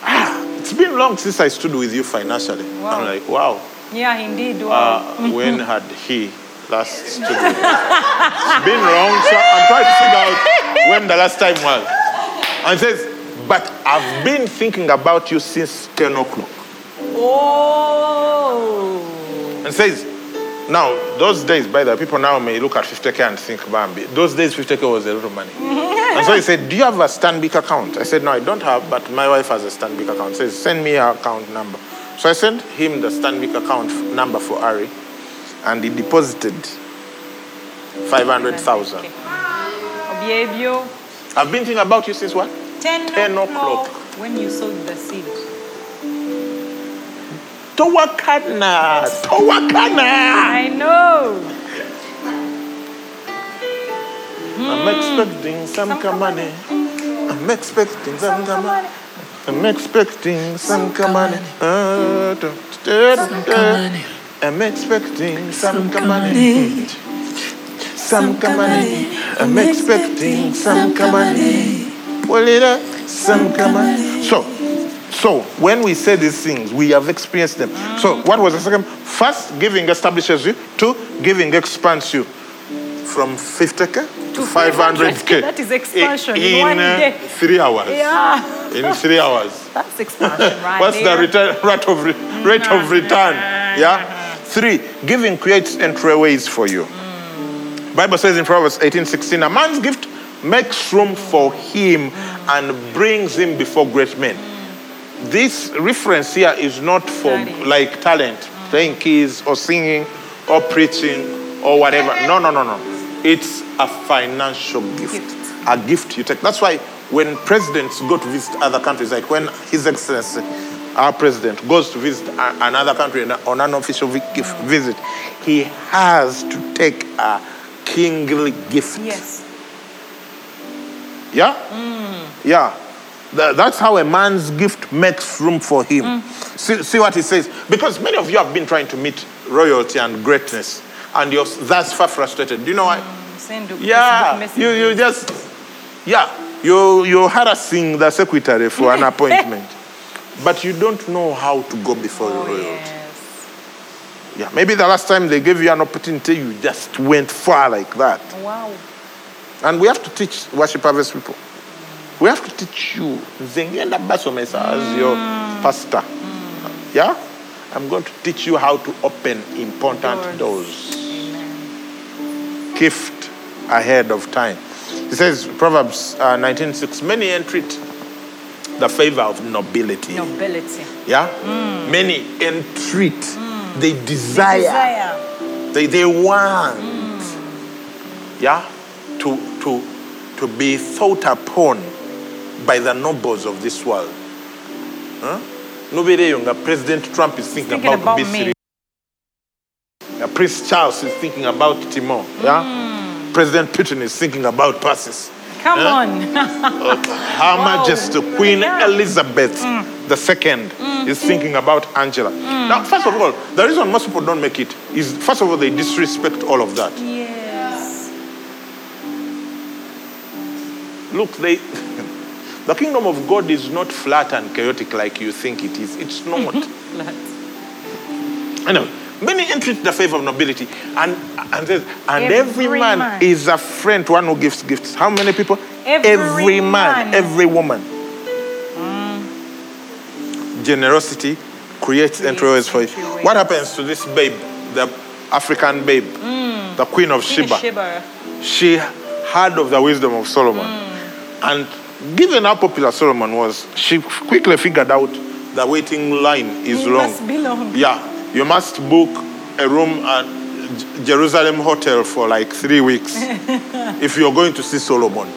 ah, it's been long since I stood with you financially. Wow. I'm like, wow. Yeah, indeed. Wow. Uh, when [laughs] had he last stood with me? It's been long, so I'm trying to figure out when the last time was. And says, but I've been thinking about you since 10 o'clock. oh. And says, now, those days, by the way, people now may look at 50K and think, Bambi. Those days, 50K was a lot of money. [laughs] and so he said, Do you have a Stanbic account? I said, No, I don't have, but my wife has a Stanbic account. He says, Send me her account number. So I sent him the Stanbic account number for Ari, and he deposited 500,000. Okay. I've been thinking about you since what? 10, 10 o'clock. When you sowed the seed. Towakana, Towakana. I know. I'm expecting some money. I'm expecting some money. I'm expecting some money. Uh. I'm expecting some money. Some money. I'm expecting some money. Pull it up, some money. So, so when we say these things, we have experienced them. So what was the second? First, giving establishes you. Two, giving expands you from 50k to 500k. That is expansion in in, one uh, day. three hours. Yeah. In three hours. [laughs] That's expansion right What's there. the return, rate of rate of return? [laughs] Yeah. Three, giving creates entryways for you. Bible says in Proverbs 18:16, a man's gift makes room for him and brings him before great men. This reference here is not for like talent, playing keys or singing or preaching or whatever. No, no, no, no. It's a financial gift. Gift. A gift you take. That's why when presidents go to visit other countries, like when His Excellency, our president, goes to visit another country on an official visit, he has to take a kingly gift. Yes. Yeah? Yeah. That's how a man's gift makes room for him. See, see what he says? Because many of you have been trying to meet royalty and greatness, and you're thus far frustrated. Do you know why? A Yeah, you, you just, yeah, you, you're harassing the secretary for an [laughs] appointment, but you don't know how to go before Oh, royalty. yes. Yeah, maybe the last time they gave you an opportunity, you just went far like that. Wow. And we have to teach worship harvest people. We have to teach you Zengenda Basomesa as your mm. pastor. Mm. Yeah? I'm going to teach you how to open important doors. Gift ahead of time. He says, Proverbs uh, 19.6, many entreat the favor of nobility. Nobility. Yeah? Mm. Many entreat. They desire. Desire. They, they want, yeah, to, to, to be thought upon by the nobles of this world. Huh? Nobody younger. President Trump is thinking, Thinking about, about. Uh, Prince Charles is thinking about Timor. Yeah? President Putin is thinking about Persis. Come Huh? on. [laughs] Her Majesty Queen Yeah. second II is thinking about Angela. Mm. Now, first of all, the reason most people don't make it is, first of all, they disrespect all of that. yes. Look, they, [laughs] the kingdom of God is not flat and chaotic like you think it is. It's [laughs] not. Flat. anyway, many entreat the favor of nobility, and and, says, and every, Every man, man. is a friend to one who gives gifts. How many people? Every man, man. every woman. Generosity creates entryways for you. What happens to this babe, the African babe, mm. the queen of Sheba? Sheba. she heard of the wisdom of Solomon. Mm. And given how popular Solomon was, she quickly figured out the waiting line is It long. must be long. Yeah, you must book a room at Jerusalem Hotel for like three weeks [laughs] if you're going to see Solomon.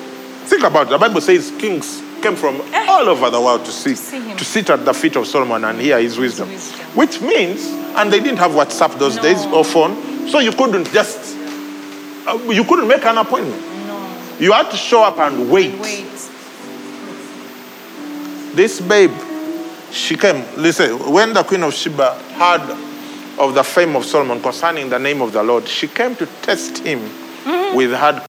Think about it. The Bible says kings came from all over the world to see, see him. to sit at the feet of Solomon and hear his wisdom. wisdom. Which means, and they didn't have WhatsApp those No. days or phone, so you couldn't just, uh, you couldn't make an appointment. No. You had to show up and wait. Wait. This babe, she came. Listen, when the Queen of Sheba heard of the fame of Solomon concerning the name of the Lord, she came to test him with hard.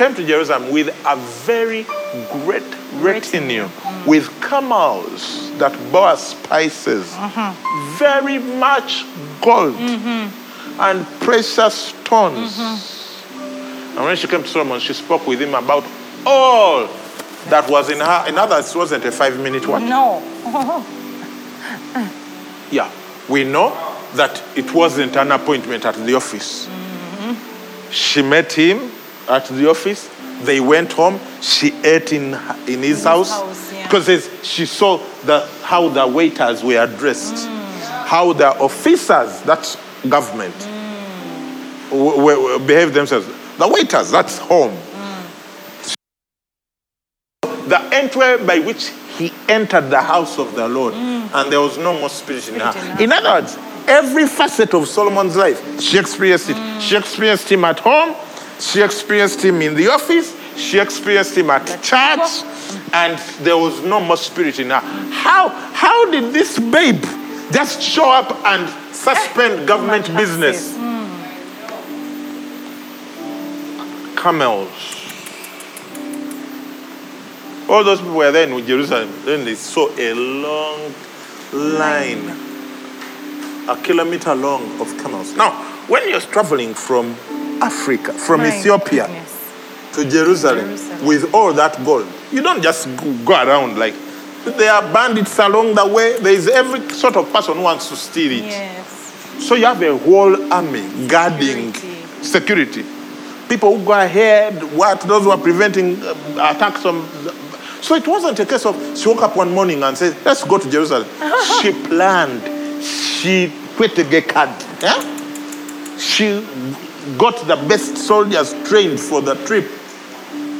Came to Jerusalem with a very great retinue, with camels that bore spices, mm-hmm. very much gold, mm-hmm. and precious stones. Mm-hmm. And when she came to Solomon, she spoke with him about all that was in her. In other words, it wasn't a five minute what? No. [laughs] Yeah. We know that it wasn't an appointment at the office. She met him Uh, at the office. They went home. She ate in, in his house. house. Because it's- she saw the, how the waiters were dressed, mm. how the officers, that's government, mm. w- w- w- behave themselves. The waiters, that's home. Mm. The entry by which he entered the house of the Lord, and there was no more spirit in her. Spirit in her. In other words, every facet of Solomon's life, she experienced it. She experienced him at home, she experienced him in the office, she experienced him at church, and there was no more spirit in her. How, how did this babe just show up and suspend eh, government business? Hmm. Camels. All those people were there in Jerusalem. Then they saw a long line, a kilometer long of camels. Now, when you're traveling from Africa, from My Ethiopia to Jerusalem, Jerusalem. with all that gold, you don't just go, go around like there are bandits along the way. There is every sort of person who wants to steal it. Yes. So you have a whole army guarding Security. security. People who go ahead, what those who are preventing uh, attacks from. So it wasn't a case of she woke up one morning and said, "Let's go to Jerusalem." [laughs] she planned. She quit the card. Yeah? She got the best soldiers trained for the trip,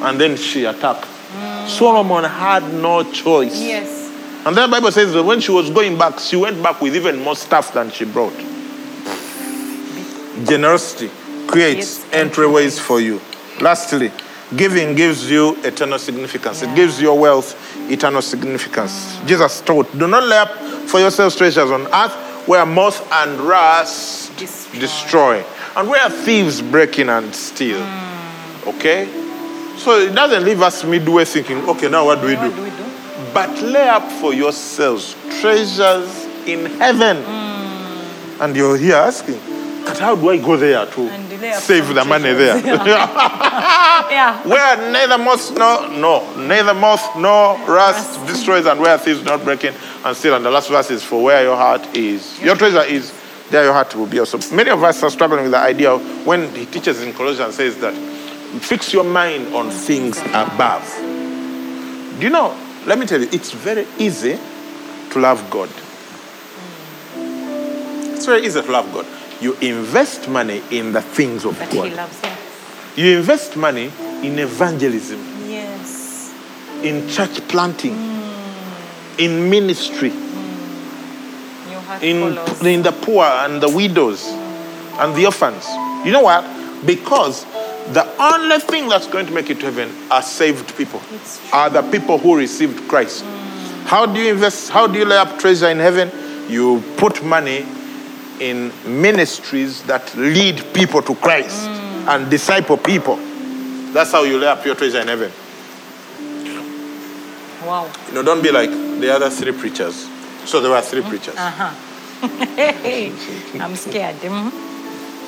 and then she attacked. Mm. Solomon had no choice. Yes. And then the Bible says that when she was going back, she went back with even more stuff than she brought. Generosity creates Yes, entryways for you. Lastly, giving gives you eternal significance. It gives your wealth eternal significance. Mm. Jesus taught, do not lay up for yourselves treasures on earth where moth and rust Destroy. destroy, and where thieves break in and steal. Okay? So it doesn't leave us midway thinking, okay, now what do we What do? do we do? But lay up for yourselves treasures in heaven. Hmm. And you're here asking, but how do I go there to And save the money there? [laughs] Yeah. [laughs] where neither moth no no neither moth nor rust destroys and where thieves not breaking and steal. And the last verse is for where your heart is. Your treasure is, there your heart will be also. Many of us are struggling with the idea of when he teaches in Colossians says that fix your mind on things above. Do you know, let me tell you, it's very easy to love God. It's very easy to love God. You invest money in the things of That God. he loves. Yeah. You invest money in evangelism, Yes. in church planting, in ministry, in, in the poor and the widows and the orphans. You know what? Because the only thing that's going to make it to heaven are saved people, are the people who received Christ. How do you invest? How do you lay up treasure in heaven? You put money in ministries that lead people to Christ and disciple people. That's how you lay up your treasure in heaven. Wow. You know, don't be like the other three preachers. So there were three preachers. Uh-huh. [laughs] I'm scared. Mhm.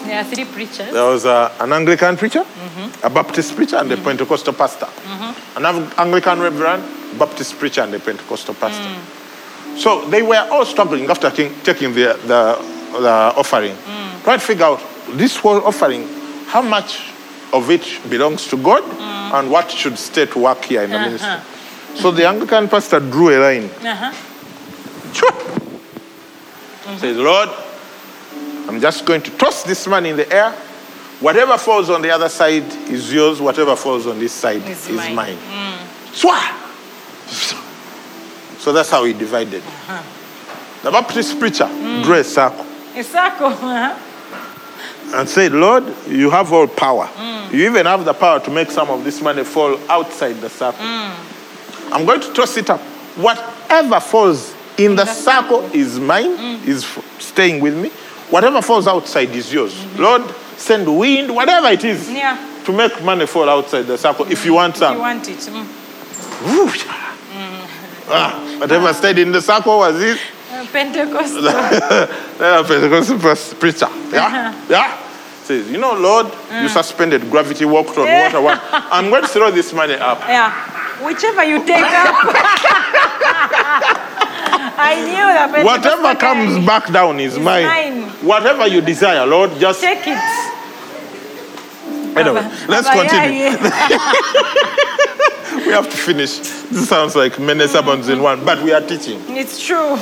There are three preachers. There was uh, an Anglican preacher, a Baptist preacher, and a Pentecostal pastor. An Anglican reverend, Baptist preacher, and a Pentecostal pastor. So they were all struggling after taking, taking the, the, the offering. Trying to figure out this whole offering, how much of it belongs to God and what should stay to work here in the ministry. So the Anglican pastor drew a line. Uh-huh. Sure. Mm-hmm. Says, Lord, I'm just going to toss this man in the air. Whatever falls on the other side is yours. Whatever falls on this side Is is, mine. mine. Mm. Swah! So that's how he divided. Uh-huh. The Baptist preacher drew a circle Isako. huh? and said, Lord, you have all power. Mm. You even have the power to make some of this money fall outside the circle. Mm. I'm going to toss it up. Whatever falls in the, circle is mine, is staying with me. Whatever falls outside is yours. Lord, send wind, whatever it is, Yeah. to make money fall outside the circle if you want If some. you want it. Mm. Ah, whatever stayed in the circle was it. Uh, Pentecostal. [laughs] Pentecostal preacher. Yeah? Yeah? Says, you know, Lord, you suspended gravity, walked on water. What? I'm going to throw this money up. yeah. Whichever you take up. [laughs] [laughs] I knew that Whatever comes back down is It's mine. mine. Whatever you desire, Lord, just. Take it. Anyway, let's Baba, continue. yeah. [laughs] We have to finish. This sounds like many sermons in one, but we are teaching. It's true.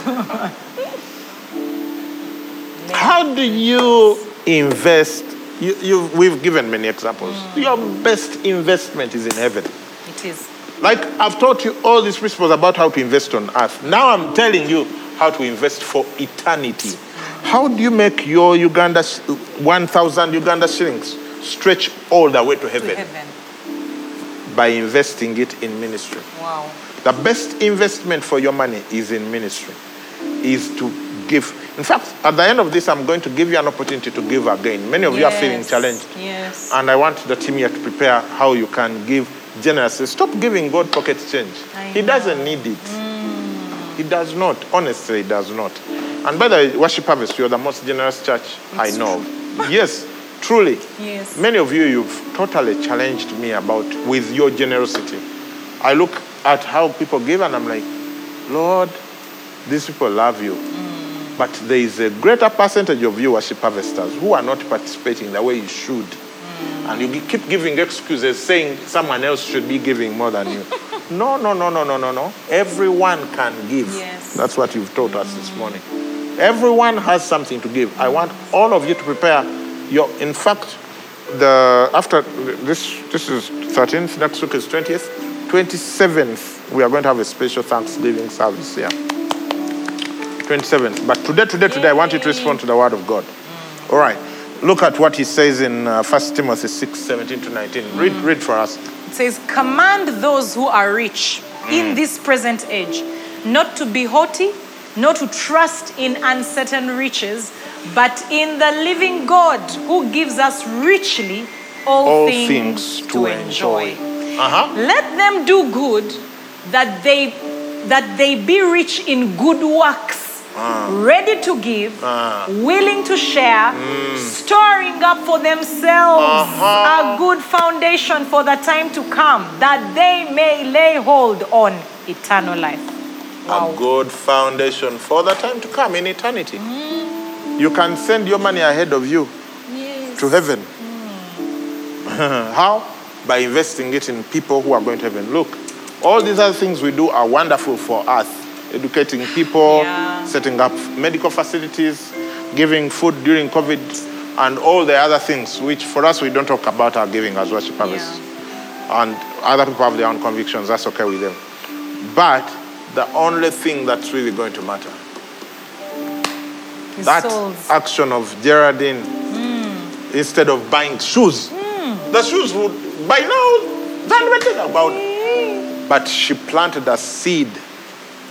How do you invest? You, we've given many examples. Your best investment is in heaven. It is. Like I've taught you all these principles about how to invest on earth. Now I'm telling you how to invest for eternity. How do you make your Uganda 1,000 Uganda shillings stretch all the way to heaven? To heaven? heaven. By investing it in ministry. Wow. The best investment for your money is in ministry, is to give. In fact, at the end of this, I'm going to give you an opportunity to give again. Many of you are feeling challenged. Yes. And I want the team here to prepare how you can give generously. Stop giving God pocket change. I He know. doesn't need it. Mm. He does not. Honestly, he does not. And by the way, Worship Harvest, you're the most generous church I know. of. yes, truly. Yes. Many of you, you've totally challenged me about with your generosity. I look at how people give and I'm like, Lord, these people love you. Mm. But there is a greater percentage of you worship harvesters who are not participating the way you should. And you keep giving excuses saying someone else should be giving more than you. no, no, no, no, no, no, no. Everyone can give. Yes. That's what you've taught us this morning. Everyone has something to give. I want all of you to prepare your in fact the after this this is 13th next week is 20th 27th we are going to have a special thanksgiving service here 27th but today today today i want you to respond to the word of god all right look at what he says in uh, 1 timothy 6 17 to 19 read read for us. It says, Command those who are rich in this present age not to be haughty, not to trust in uncertain riches, but in the living God who gives us richly all, all things, things to enjoy. Uh-huh. Let them do good that they that they be rich in good works, Ah. ready to give, ah. willing to share, hmm. storing up for themselves a good foundation for the time to come, that they may lay hold on eternal life. a good foundation for the time to come in eternity hmm. you can send your money ahead of you to heaven. Hmm. [laughs] How? By investing it in people who are going to heaven. Look, all these other things we do are wonderful for us. Educating people, Yeah. setting up medical facilities, giving food during COVID, and all the other things, which for us we don't talk about our giving as worship harvest. And other people have their own convictions, that's okay with them. But the only thing that's really going to matter His that souls. action of Geraldine, hmm. instead of buying shoes, hmm. the shoes would by now about. But she planted a seed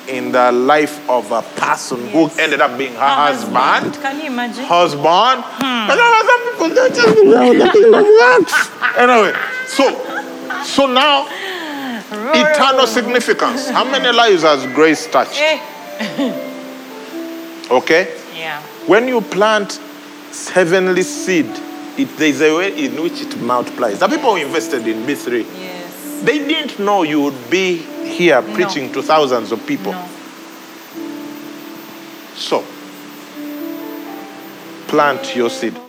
in the life of a person Yes. who ended up being her husband. Can you imagine? Husband. And there are some people that just know nothing of works. Anyway, so so now eternal significance. How [laughs] many lives has grace touched? Eh, [laughs] Okay? Yeah. When you plant heavenly seed, it, there's a way in which it multiplies. The people who invested in B3, Yes. they didn't know you would be here preaching to thousands of people. No. So, plant your seed.